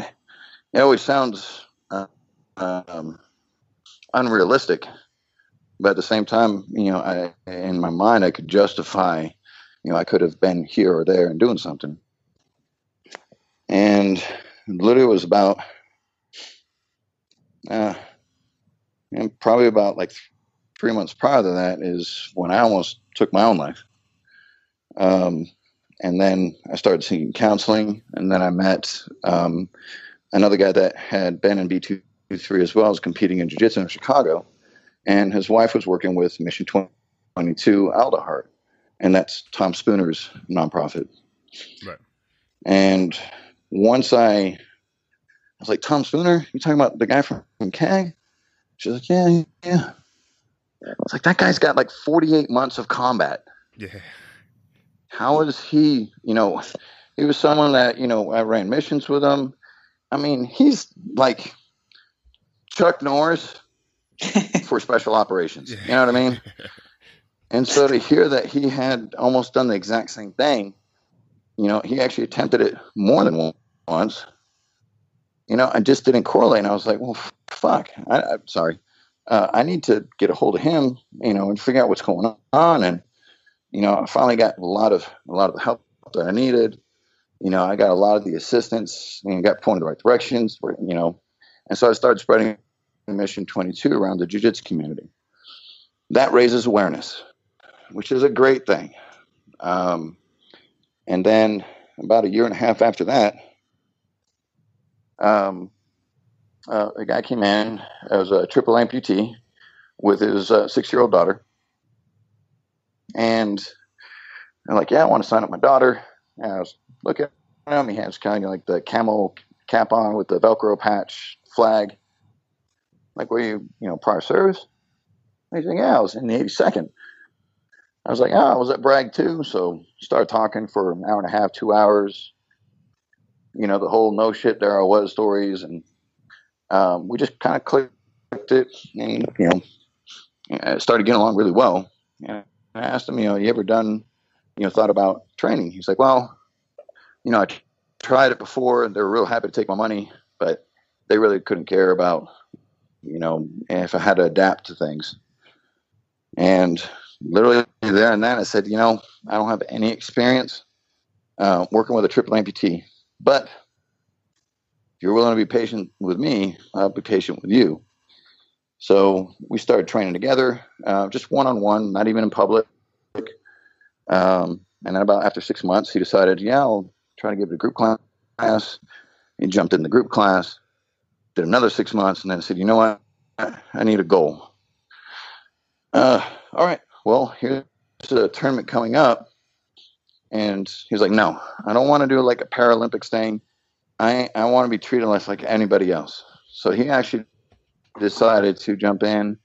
it always sounds uh, um, unrealistic, but at the same time, you know, I, in my mind, I could justify, you know, I could have been here or there and doing something. And literally was about, uh, and probably about like three months prior to that is when I almost took my own life. Um, and then I started seeking counseling, and then I met um, another guy that had been in B23 as well as competing in jiu-jitsu in Chicago, and his wife was working with Mission 22 Aldahart, and that's Tom Spooner's nonprofit. Right. And once I, I was like, Tom Spooner, you talking about the guy from, from CAG? She's like, yeah, yeah. It's like that guy's got like 48 months of combat. Yeah. How is he? You know, he was someone that you know I ran missions with him. I mean, he's like Chuck Norris (laughs) for special operations. You know what I mean? (laughs) And so to hear that he had almost done the exact same thing, you know, he actually attempted it more than once. You know, I just didn't correlate. And I was like, well, fuck. I, am sorry uh, I need to get a hold of him, you know, and figure out what's going on. And, you know, I finally got a lot of, a lot of the help that I needed. You know, I got a lot of the assistance and got pointed in the right directions, you know, and so I started spreading Mission 22 around the jiu-jitsu community. That raises awareness, which is a great thing. Um, and then about a year and a half after that, um, uh, a guy came in as a triple amputee with his uh, six year old daughter. And I'm like, yeah, I want to sign up my daughter. And I was looking at him. He has kind of like the camel cap on with the Velcro patch flag. Like, were you, you know, prior service? He's like, yeah, I was in the 82nd. I was like, oh, I was at Bragg too. So started talking for an hour and a half, two hours. You know, the whole no shit there I was stories and um, we just kind of clicked it and, you know, started getting along really well. And I asked him, you know, you ever done, you know, thought about training? He's like, well, you know, I tried it before and they were real happy to take my money, but they really couldn't care about, you know, if I had to adapt to things. And literally there and then I said, you know, I don't have any experience uh, working with a triple amputee, but if you're willing to be patient with me, I'll be patient with you. So we started training together, uh, just one on one, not even in public. Um, and then about after six months, he decided, yeah, I'll try to give it a group class. He jumped in the group class, did another six months, and then said, you know what? I need a goal. Uh, all right, well, here's a tournament coming up. And he was like, no, I don't want to do like a Paralympics thing. I I want to be treated less like anybody else. So he actually decided to jump in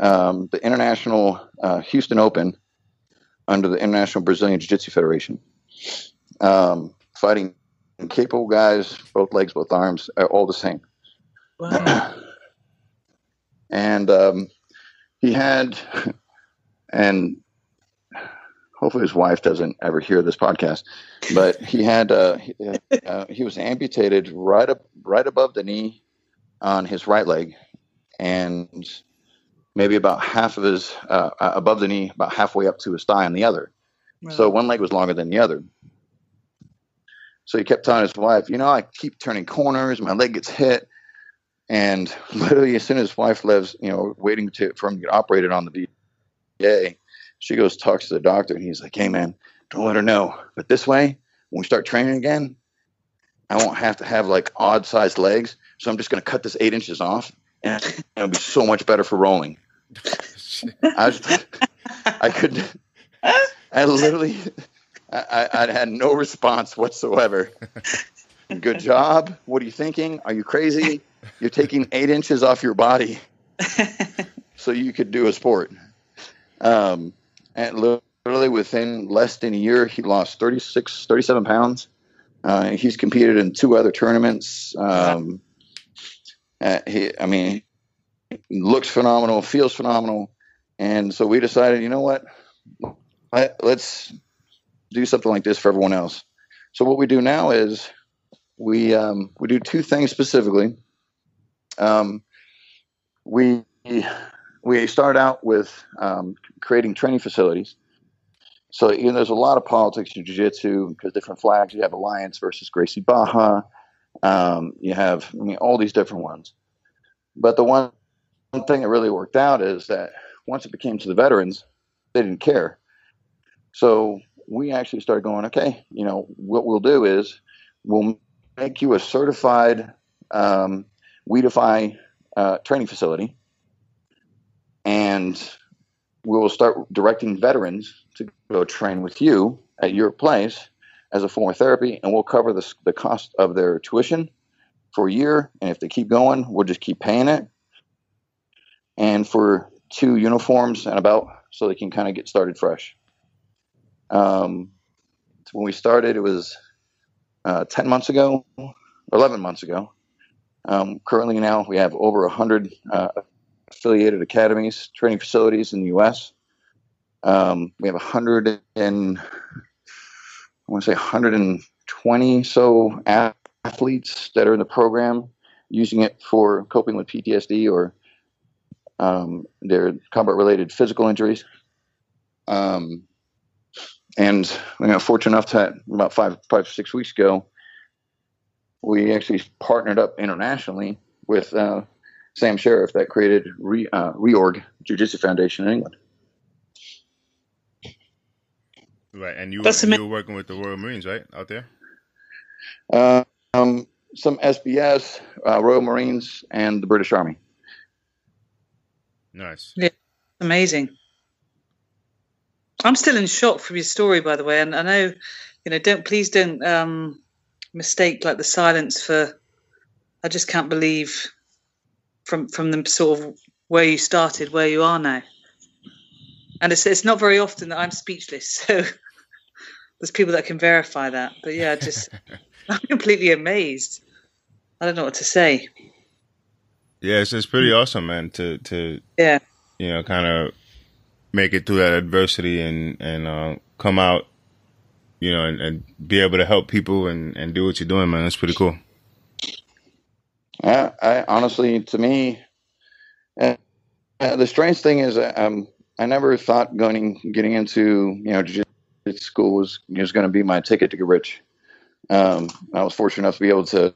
um, the International uh, Houston Open under the International Brazilian Jiu Jitsu Federation, um, fighting capable guys, both legs, both arms, all the same. Wow. (clears throat) and um, he had, and hopefully his wife doesn't ever hear this podcast, but he had uh, he, uh, he was amputated right up right above the knee on his right leg, and maybe about half of his uh, uh above the knee, about halfway up to his thigh on the other. So one leg was longer than the other. So he kept telling his wife, you know, I keep turning corners, my leg gets hit. And (laughs) literally, as soon as his wife lives, you know, waiting to, for him to get operated on the VA, she goes talks to the doctor, and he's like, "Hey, man, don't let her know. But this way, when we start training again, I won't have to have like odd sized legs. So I'm just going to cut this eight inches off, and (laughs) it'll be so much better for rolling." I, was, I could, I literally, I, I had no response whatsoever. Good job. What are you thinking? Are you crazy? You're taking eight inches off your body (laughs) so you could do a sport. Um, and literally within less than a year, he lost 36, 37 pounds. Uh, he's competed in two other tournaments. Um, uh, he, I mean, looks phenomenal, feels phenomenal. And so we decided, you know what, let's do something like this for everyone else. So what we do now is we um, we do two things specifically. Um, we we start out with um, creating training facilities. So you know, there's a lot of politics in jiu-jitsu because different flags. You have Alliance versus Gracie Barra. Um, you have I mean, all these different ones. But the one, one thing that really worked out is that once it became to the veterans, they didn't care. So we actually started going, okay, you know, what we'll do is we'll make you a certified um, We Defy uh, training facility, and we will start directing veterans to go train with you at your place as a form of therapy, and we'll cover the, the cost of their tuition for a year. And if they keep going, we'll just keep paying it. And for two uniforms and about so they can kind of get started fresh. Um, when we started, it was uh, 10 months ago, 11 months ago. Um, currently, now we have over 100 uh, affiliated academies, training facilities in the U.S. Um, we have 100 and I want to say 120 so athletes that are in the program using it for coping with PTSD or um, their combat-related physical injuries. Um, and we got fortunate enough to about five, five, six weeks ago, we actually partnered up internationally with uh, Sam Sheriff that created Re, uh, Reorg Jiu Jitsu Foundation in England. Right, and you were, you were working with the Royal Marines, right, out there? Uh, um, some SBS, uh, Royal Marines, and the British Army. Nice. Yeah, amazing. I'm still in shock from your story, by the way, and I know, you know, don't please don't um, mistake like the silence for. I just can't believe from from the sort of where you started, where you are now, and it's it's not very often that I'm speechless. (laughs) So there's people that can verify that, but yeah, just (laughs) I'm completely amazed. I don't know what to say. Yeah, it's it's pretty awesome, man. To to yeah, you know, kind of make it through that adversity and and uh, come out, you know, and, and, be able to help people and and do what you're doing, man. That's pretty cool. Yeah, I honestly, to me, uh, uh, the strange thing is, um, I never thought going getting into you know jiu-jitsu school was was going to be my ticket to get rich. Um, I was fortunate enough to be able to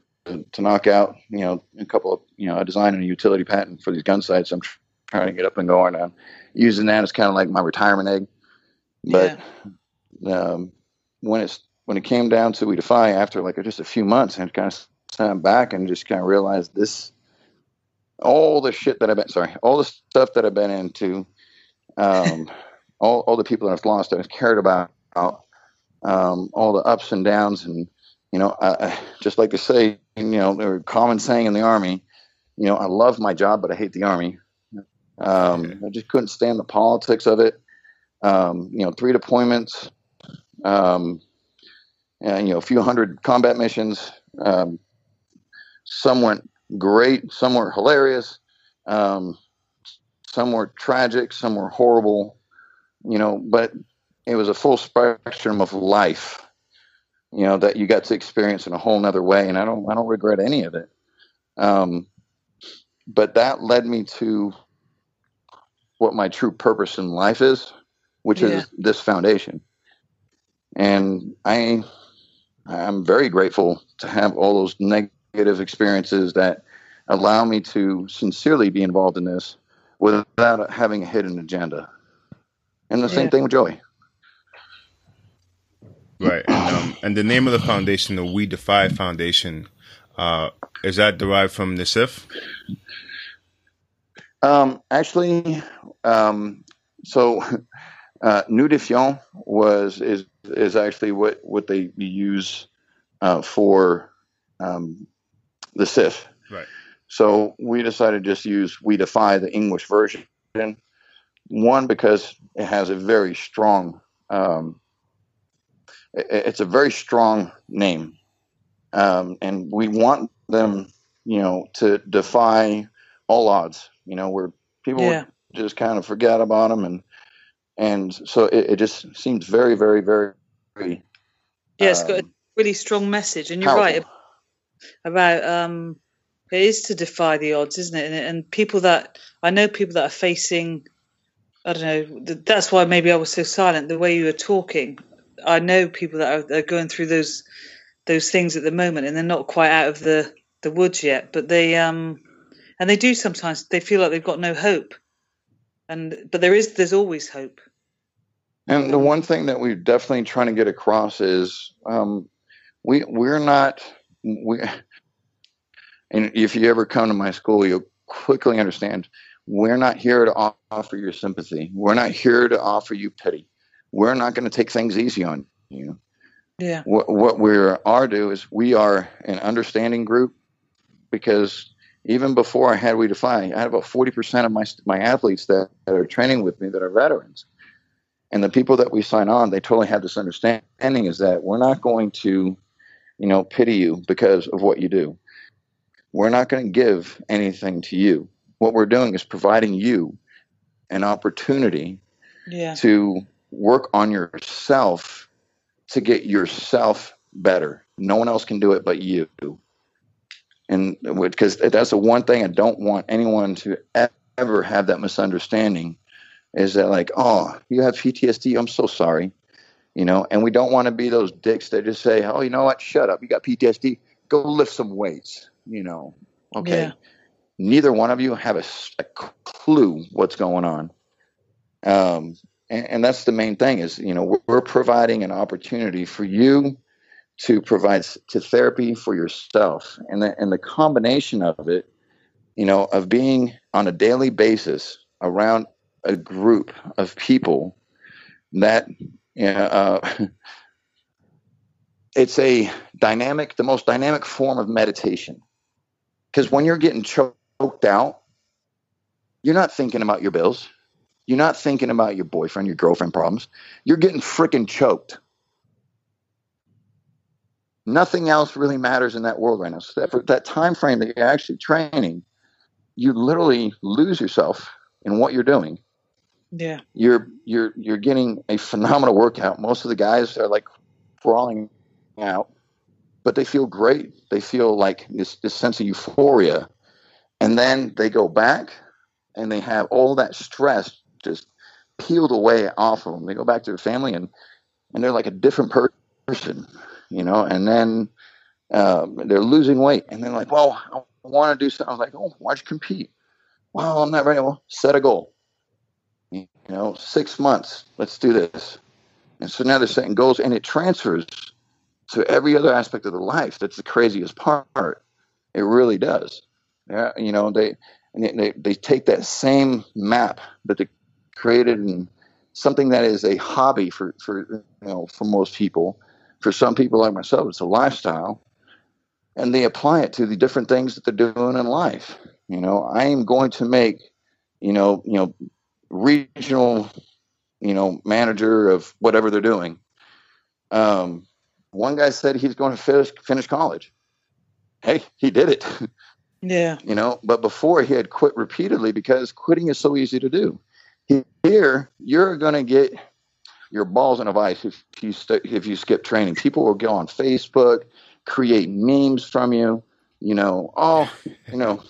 to knock out you know a couple of you know a design and a utility patent for these gun sights. I'm trying to get up and going. I'm using that as kind of like my retirement egg. But yeah. um, when it's when it came down to We Defy after like just a few months, and kind of sat back and just kind of realized this, all the shit that I've been sorry, all the stuff that I've been into, um, (laughs) all all the people that I've lost that I've cared about, um, all the ups and downs, and you know, I, I just like to say, you know, there a common saying in the army, you know, I love my job, but I hate the army. Um, I just couldn't stand the politics of it. Um, you know, three deployments, um, and you know, a few hundred combat missions. Um, some went great, some were hilarious, um, some were tragic, some were horrible. You know, but it was a full spectrum of life. You know that you got to experience in a whole nother way, and I don't, I don't regret any of it. Um, but that led me to what my true purpose in life is, which yeah. is this foundation. And I I'm very grateful to have all those negative experiences that allow me to sincerely be involved in this without having a hidden agenda. And the yeah. same thing with Joey. Right. And, um, and, the name of the foundation, the We Defy Foundation, uh, is that derived from the CIF? Um, actually, um, so (laughs) uh, Nous Défions was is is actually what what they use uh, for um, the CIF. Right. So we decided to just use We Defy the English version. One because it has a very strong. Um, it, it's a very strong name, um, and we want them, you know, to defy all odds. You know, where people yeah. just kind of forget about them and and so it, it just seems very very very very yeah it's um, got a um, really strong message and you're powerful. right about um it is to defy the odds isn't it? And, and people that i know people that are facing i don't know that's why maybe i was so silent the way you were talking. I know people that are, are going through those those things at the moment and they're not quite out of the the woods yet but they um and they do sometimes they feel like they've got no hope and but there is there's always hope. And the one thing that we're definitely trying to get across is um, we we're not we and if you ever come to my school you'll quickly understand we're not here to offer your sympathy. We're not here to offer you pity. We're not going to take things easy on you. Yeah. What, what we are do is we are an understanding group because even before I had We Defy, I had about 40% of my, my athletes that, that are training with me that are veterans. And the people that we sign on, they totally have this understanding is that we're not going to, you know, pity you because of what you do. We're not going to give anything to you. What we're doing is providing you an opportunity yeah. to work on yourself to get yourself better. No one else can do it but you and because that's the one thing I don't want anyone to ever have that misunderstanding is that like, oh, you have PTSD. I'm so sorry, you know. And we don't want to be those dicks that just say, oh, you know what? Shut up. You got PTSD. Go lift some weights. You know. Okay. Yeah. Neither one of you have a, a clue what's going on. Um, and, and that's the main thing is you know we're providing an opportunity for you to provide to therapy for yourself. And the, and the combination of it you know of being on a daily basis around a group of people that you know, uh, (laughs) it's a dynamic the most dynamic form of meditation. Because when you're getting choked out you're not thinking about your bills. You're not thinking about your boyfriend your girlfriend problems. You're getting freaking choked Nothing else really matters in that world right now. So that, for that time frame that you're actually training, you literally lose yourself in what you're doing. Yeah. You're you're you're getting a phenomenal workout. Most of the guys are like crawling out, but they feel great. They feel like this, this sense of euphoria. And then they go back and they have all that stress just peeled away off of them. They go back to their family and and they're like a different person you know, and then um, they're losing weight, and they're like, "Well, I want to do something." I was like, "Oh, why'd you compete?" Well, I'm not ready. Well, set a goal. You know, six months. Let's do this. And so now they're setting goals, and it transfers to every other aspect of their life. That's the craziest part. It really does. Yeah, you know, they they they take that same map that they created and something that is a hobby for for you know for most people for some people like myself, it's a lifestyle, and they apply it to the different things that they're doing in life. You know, I am going to make, you know, you know, regional, you know, manager of whatever they're doing. Um, one guy said he's going to finish finish college. Hey, he did it. (laughs) Yeah. you know, but before he had quit repeatedly because quitting is so easy to do. Here, you're going to get your balls in a vice if you st- if you skip training. People will go on Facebook, create memes from you. You know, oh, you know,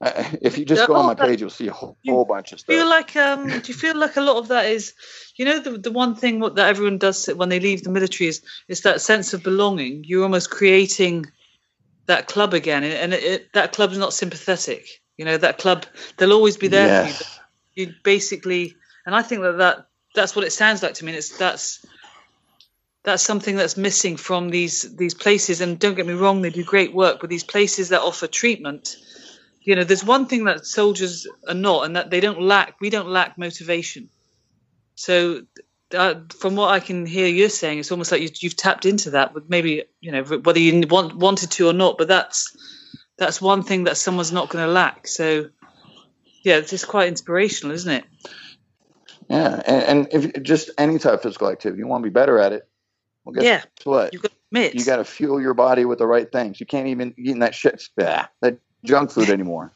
(laughs) if you just go on my page, you'll see a whole, whole bunch of stuff. Feel like um, do you feel like a lot of that is, you know, the the one thing that everyone does when they leave the military is is that sense of belonging. You're almost creating that club again, and it, it, that club's not sympathetic. You know, that club they'll always be there yes. for you. You basically, and I think that that that's what it sounds like to me. And It's that's that's something that's missing from these these places. And don't get me wrong, they do great work, but these places that offer treatment, you know, there's one thing that soldiers are not, and that they don't lack. We don't lack motivation. So, uh, from what I can hear you're saying, it's almost like you, you've tapped into that. but maybe you know whether you want, wanted to or not, but that's that's one thing that someone's not going to lack. So, yeah, it's just quite inspirational, isn't it? Yeah, and, and if just any type of physical activity, you want to be better at it. Well, guess yeah. what? You got You got to fuel your body with the right things. You can't even eat that shit, ah, that junk food anymore.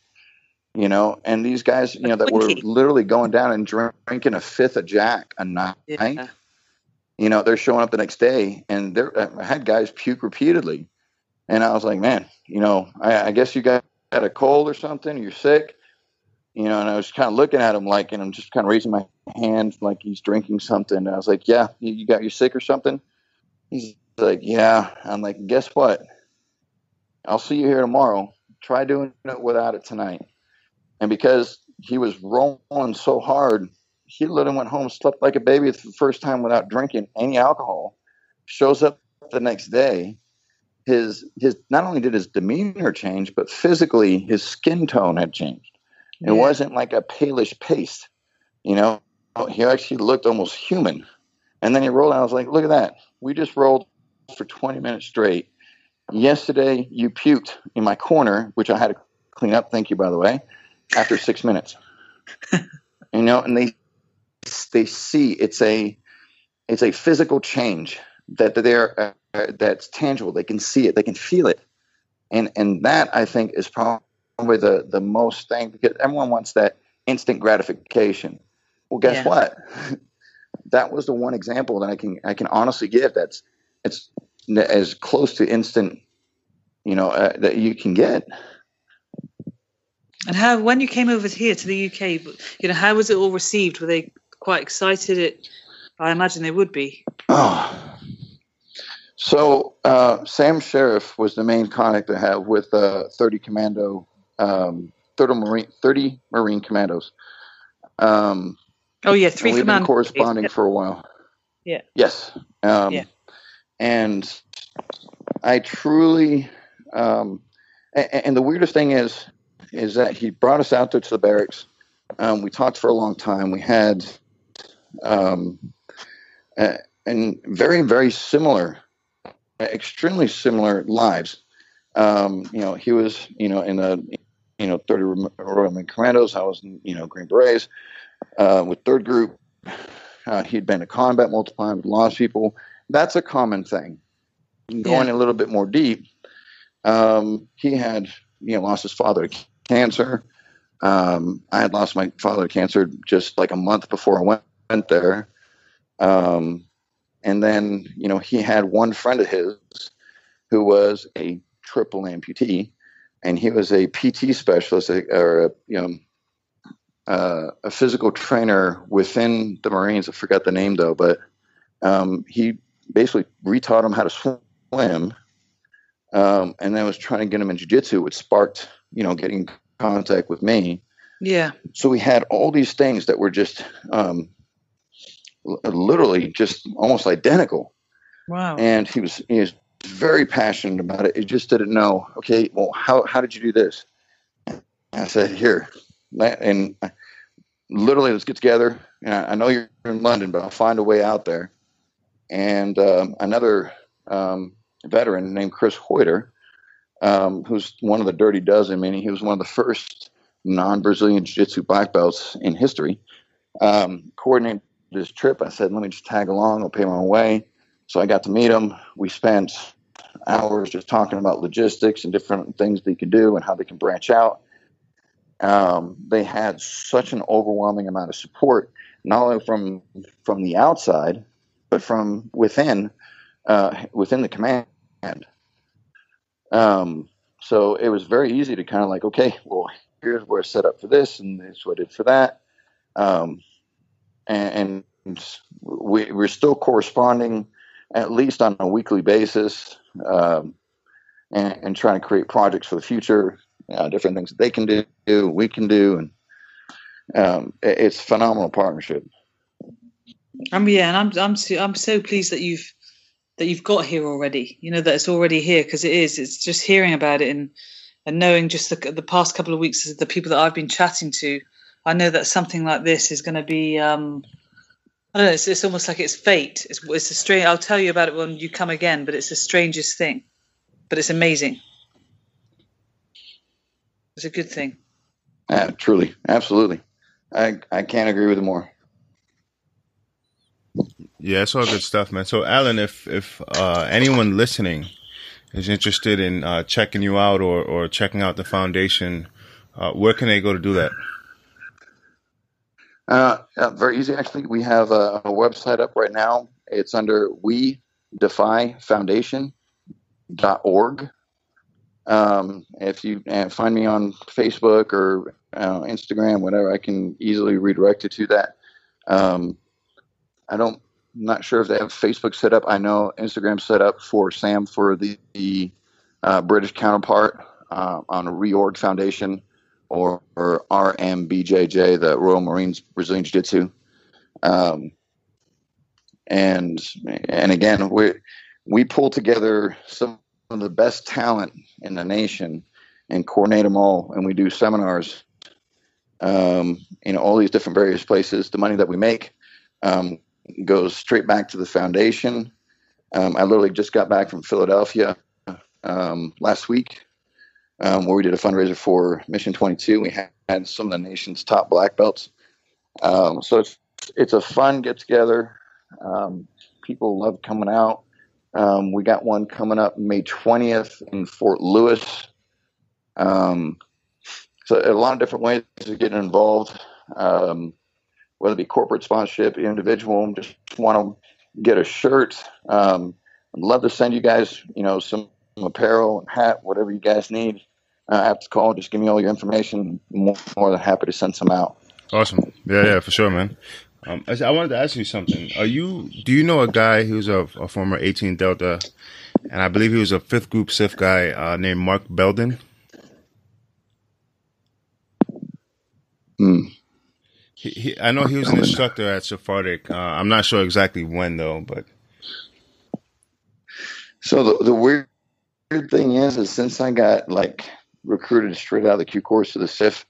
you know, and these guys, you know, that were literally going down and drink, drinking a fifth of Jack a night. Yeah. You know, they're showing up the next day, and they I had guys puke repeatedly, and I was like, man, you know, I, I guess you got had a cold or something, or you're sick, you know. And I was kind of looking at him like, and I'm just kind of raising my hand like he's drinking something. And I was like, yeah, you, got you sick or something? He's like, yeah. I'm like, guess what? I'll see you here tomorrow. Try doing it without it tonight. And because he was rolling so hard, he literally went home, slept like a baby for the first time without drinking any alcohol. Shows up the next day. His his not only did his demeanor change, but physically his skin tone had changed. It yeah. wasn't like a palish paste, you know. He actually looked almost human. And then he rolled out. I was like, look at that. We just rolled for 20 minutes straight. Yesterday, you puked in my corner, which I had to clean up. Thank you, by the way after six minutes. (laughs) you know, and they they see it's a it's a physical change that they're uh, that's tangible. They can see it. They can feel it, and and that I think is probably the the most thing because everyone wants that instant gratification. Well, guess yeah. what? (laughs) that was the one example that I can I can honestly give. That's it's as close to instant, you know, uh, that you can get. And how, when you came over here to the UK, you know, how was it all received? Were they quite excited? It, I imagine they would be. Oh. So uh, Sam Sheriff was the main contact I have with uh, 30 Commando, um, 30 Marine, 30 Marine Commandos. Um, oh yeah, three. We've been corresponding for a while. Yeah. Yes. Um, yeah. And I truly, um, and, and the weirdest thing is, is that he brought us out there to the barracks. Um, we talked for a long time. We had, um, uh, and very, very similar, extremely similar lives. Um, you know, he was, you know, in the, you know, 30 Royal Marine Commandos. I was, in, you know, Green Berets uh, with third group. Uh, he'd been to combat multiple times, lost people. That's a common thing. Going yeah. a little bit more deep, um, he had, you know, lost his father to cancer. Um, I had lost my father to cancer just like a month before I went, went there. Um, and then, you know, he had one friend of his who was a triple amputee, and he was a PT specialist or a, you know, uh, a physical trainer within the Marines. I forgot the name though, but um, he basically retaught him how to swim, um, and then was trying to get him in jiu-jitsu, which sparked, you know, getting contact with me. Yeah. So we had all these things that were just um, literally just almost identical. Wow. And he was he was very passionate about it. He just didn't know. Okay, well, how how did you do this? I said, here, and literally, let's get together. I know you're in London, but I'll find a way out there. And um, another um, veteran named Chris Haueter um, who's one of the Dirty Dozen, meaning he was one of the first non-Brazilian Jiu-Jitsu black belts in history. Um, coordinated this trip. I said, let me just tag along. I'll pay my own way. So I got to meet him. We spent hours just talking about logistics and different things they could do and how they can branch out. Um, they had such an overwhelming amount of support, not only from from the outside, but from within uh, within the command. Um, so it was very easy to kind of like, okay, well, here's where it's set up for this, and this is what I did for that. Um, and, and we, we're still corresponding at least on a weekly basis um, and, and, trying to create projects for the future, uh, different things that they can do, we can do, and um, it, it's phenomenal partnership. Um, yeah, and I'm I'm so, I'm so pleased that you've that you've got here already. You know that it's already here because it is. It's just hearing about it and and knowing just the, the past couple of weeks the people that I've been chatting to. I know that something like this is going to be. Um, I don't know. It's, it's almost like it's fate. It's, it's a strange. I'll tell you about it when you come again. But it's the strangest thing. But it's amazing. It's a good thing. Uh, truly, absolutely. I I can't agree with it more. Yeah, it's all good stuff, man. So, Alan, if if uh, anyone listening is interested in uh, checking you out or or checking out the foundation, Uh, where can they go to do that? Uh, yeah, very easy. Actually, we have a, a, website up right now. It's under We Defy Foundation.org. Um, if you uh, find me on Facebook or uh, Instagram, whatever, I can easily redirect you to that. Um, I don't, I'm not sure if they have Facebook set up. I know Instagram set up for Sam for the, the uh, British counterpart uh, on Reorg Foundation or, or RMBJJ, the Royal Marines Brazilian Jiu Jitsu. Um, and and again, we we pull together some of the best talent in the nation and coordinate them all, and we do seminars um, in all these different various places. The money that we make um, goes straight back to the foundation. Um, I literally just got back from Philadelphia um, last week um, where we did a fundraiser for Mission 22. We had some of the nation's top black belts. Um, so it's it's a fun get together. Um, people love coming out. Um, we got one coming up May 20th in Fort Lewis. Um, so a lot of different ways of getting involved, um, whether it be corporate sponsorship, individual, just want to get a shirt. I'd love to send you guys, you know, some apparel, and hat, whatever you guys need uh, after the call, just give me all your information. More, more than happy to send some out. Awesome. Yeah, yeah, for sure, man. Um, I, I, wanted to ask you something. Are you? Do you know a guy who's a, a former 18 Delta, and I believe he was a fifth group CIF guy uh, named Mark Belden? Hmm. He, he, I know he was an instructor at SFARTAEC. Uh, I'm not sure exactly when though, but so the the weird thing is, is since I got like recruited straight out of the Q course to the CIF,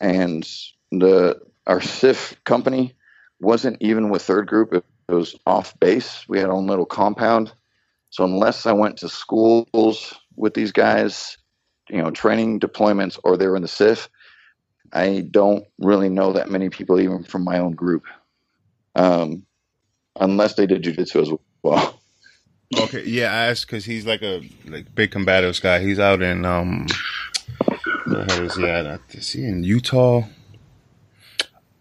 and the our CIF company wasn't even with third group; it was off base. We had our own little compound. So unless I went to schools with these guys, you know, training deployments, or they were in the CIF, I don't really know that many people even from my own group, um, unless they did jujitsu as well. Okay, yeah, I asked because he's like a like big combatives guy. He's out in um, where the hell is he at? Is he in Utah?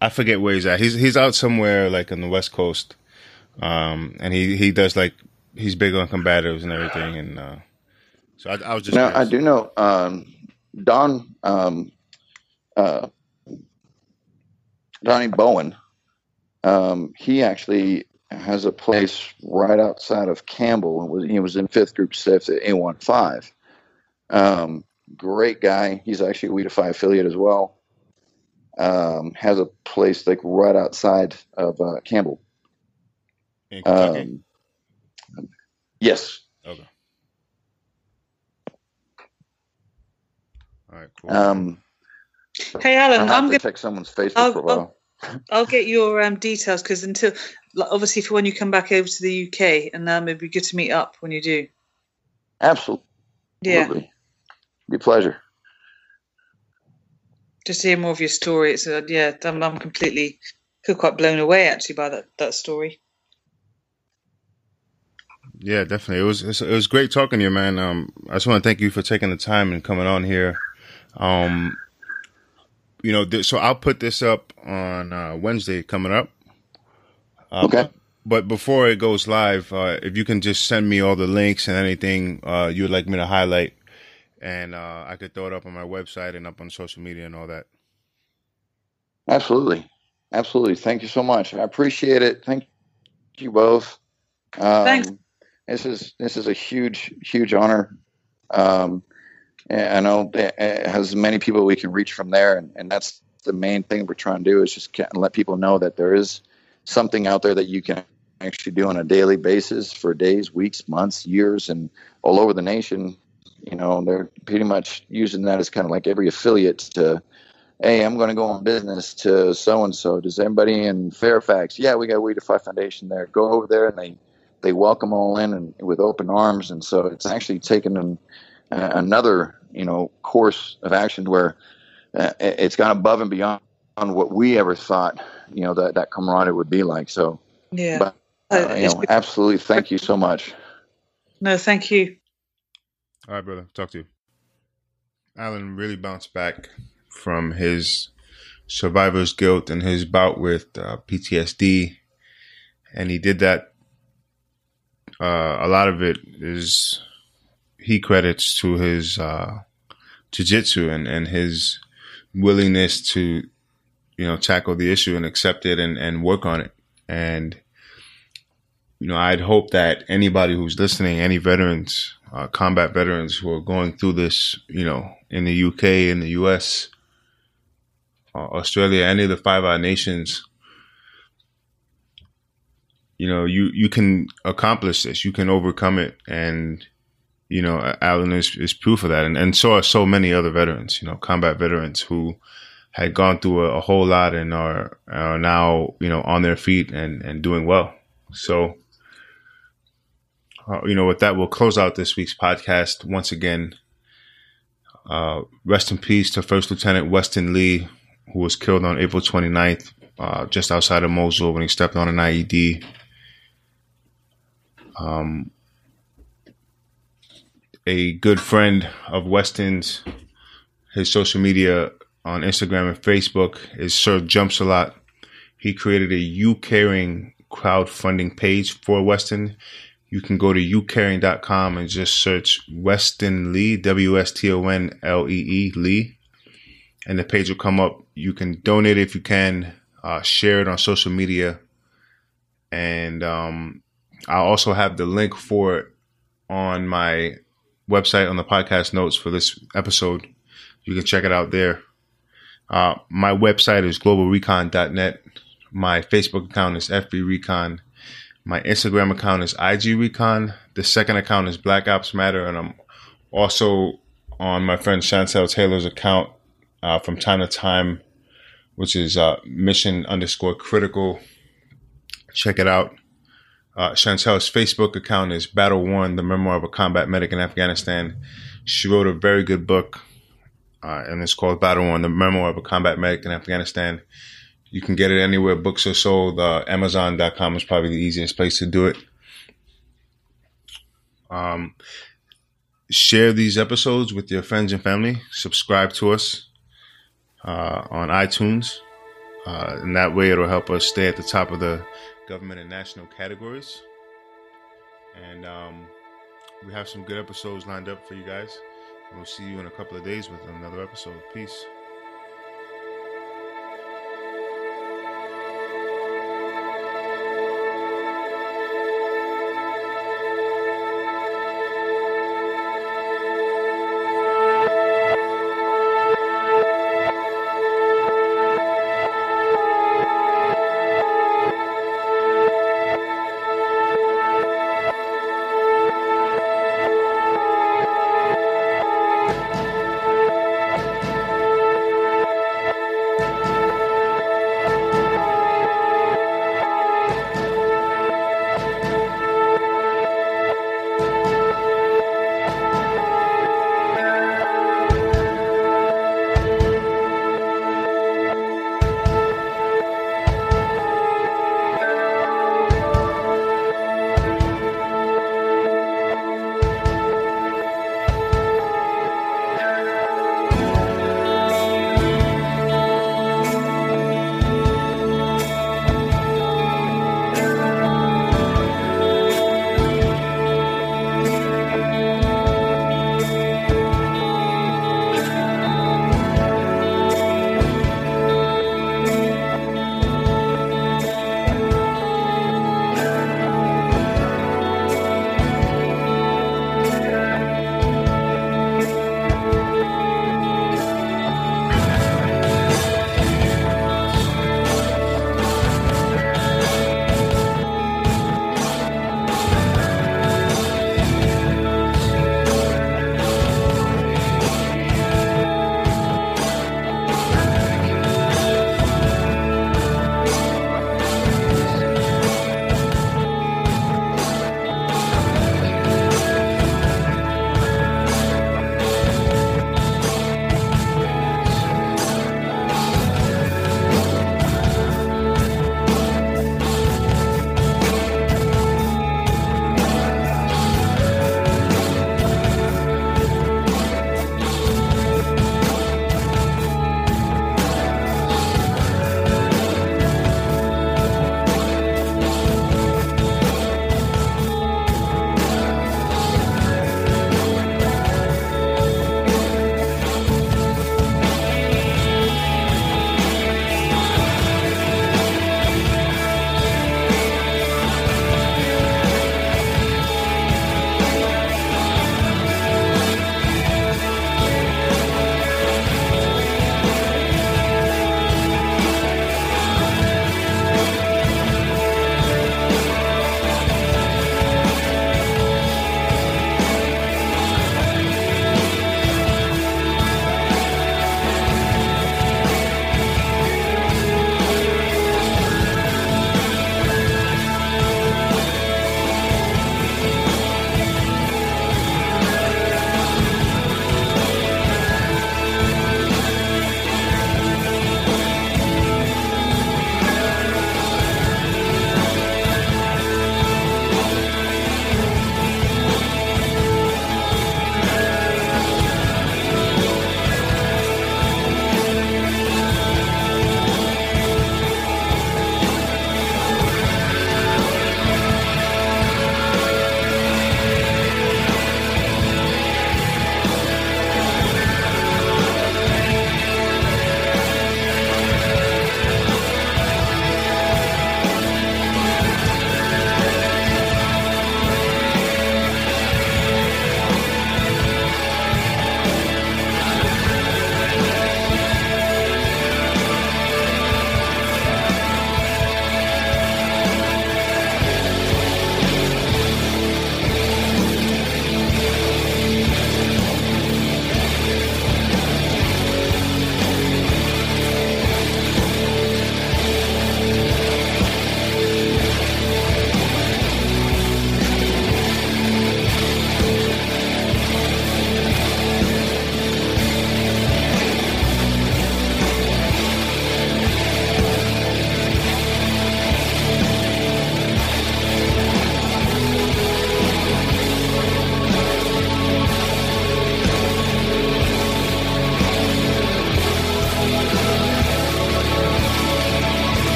I forget where he's at. He's he's out somewhere like on the West Coast, um, and he he does like he's big on combatives and everything. And uh, so I, I was just now curious. I do know um, Don um, uh, Donnie Bowen. Um, he actually has a place right outside of Campbell and was he was in fifth group CIF at A15. Um, great guy. He's actually a We Defy affiliate as well. Um, has a place like right outside of uh, Campbell. Um, yes. Okay. All right. Cool. Um, hey, Alan, I'm going to check someone's Facebook I'll, for a while. I'll, I'll get your um, details because until obviously for when you come back over to the UK, and um, it'd be good to meet up when you do. Absolutely. Yeah. Be pleasure. Just to hear more of your story. It's uh, yeah, I'm, I'm completely quite blown away actually by that that story. Yeah, definitely. It was it was great talking to you, man. Um, I just want to thank you for taking the time and coming on here. Um, you know, th- so I'll put this up on uh, Wednesday coming up. Uh, okay. But before it goes live, uh, if you can just send me all the links and anything uh, you'd like me to highlight, and uh, I could throw it up on my website and up on social media and all that. Absolutely, absolutely. Thank you so much. I appreciate it. Thank you both. Um, Thanks. This is this is a huge huge honor. Um, Eh, I know it has many people we can reach from there, and, and that's the main thing we're trying to do is just let people know that there is something out there that you can actually do on a daily basis for days, weeks, months, years, and all over the nation. You know, they're pretty much using that as kind of like every affiliate to, hey, I'm going to go on business to so and so. Does anybody in Fairfax? Yeah, we got We Defy Foundation there. Go over there, and they they welcome all in and with open arms. And so it's actually taken an, uh, another you know course of action where uh, it's gone above and beyond what we ever thought you know that that camaraderie would be like. So yeah, but, uh, you know, absolutely. Thank you so much. No, thank you. All right, brother. Talk to you. Alan really bounced back from his survivor's guilt and his bout with uh, PTSD, and he did that. Uh, a lot of it is he credits to his uh, jiu-jitsu and, and his willingness to, you know, tackle the issue and accept it and, and work on it. And, you know, I'd hope that anybody who's listening, any veterans, uh, combat veterans who are going through this, you know, in the UK, in the US, uh, Australia, any of the Five Eyes nations, you know, you, you can accomplish this. You can overcome it. And, you know, Alan is, is proof of that. And, and so are so many other veterans, you know, combat veterans who had gone through a, a whole lot and are, are now, you know, on their feet and, and doing well. So, uh, you know, with that, we'll close out this week's podcast. Once again, uh, rest in peace to First Lieutenant Weston Lee, who was killed on April 29th, uh, just outside of Mosul when he stepped on an IED. Um, a good friend of Weston's, his social media on Instagram and Facebook is Sir Jumps a lot. He created a You Caring crowdfunding page for Weston. You can go to youcaring.com and just search Weston Lee, W S T O N L E E Lee, and the page will come up you can donate if you can, uh, share it on social media, and um, I'll also have the link for it on my website on the podcast notes for this episode. You can check it out there. Uh, my website is globalrecon.net. My Facebook account is FB My Instagram account is IG Recon. The second account is Black Ops Matter, and I'm also on my friend Chantelle Taylor's account uh, from time to time which is uh, mission underscore critical. Check it out. Uh, Chantelle's Facebook account is Battle One, the memoir of a combat medic in Afghanistan. She wrote a very good book, uh, and it's called Battle One, the memoir of a combat medic in Afghanistan. You can get it anywhere books are sold. Uh, Amazon.com is probably the easiest place to do it. Um, share these episodes with your friends and family. Subscribe to us uh, on iTunes. Uh, and that way it'll help us stay at the top of the government and national categories. And um, we have some good episodes lined up for you guys. And we'll see you in a couple of days with another episode. Peace.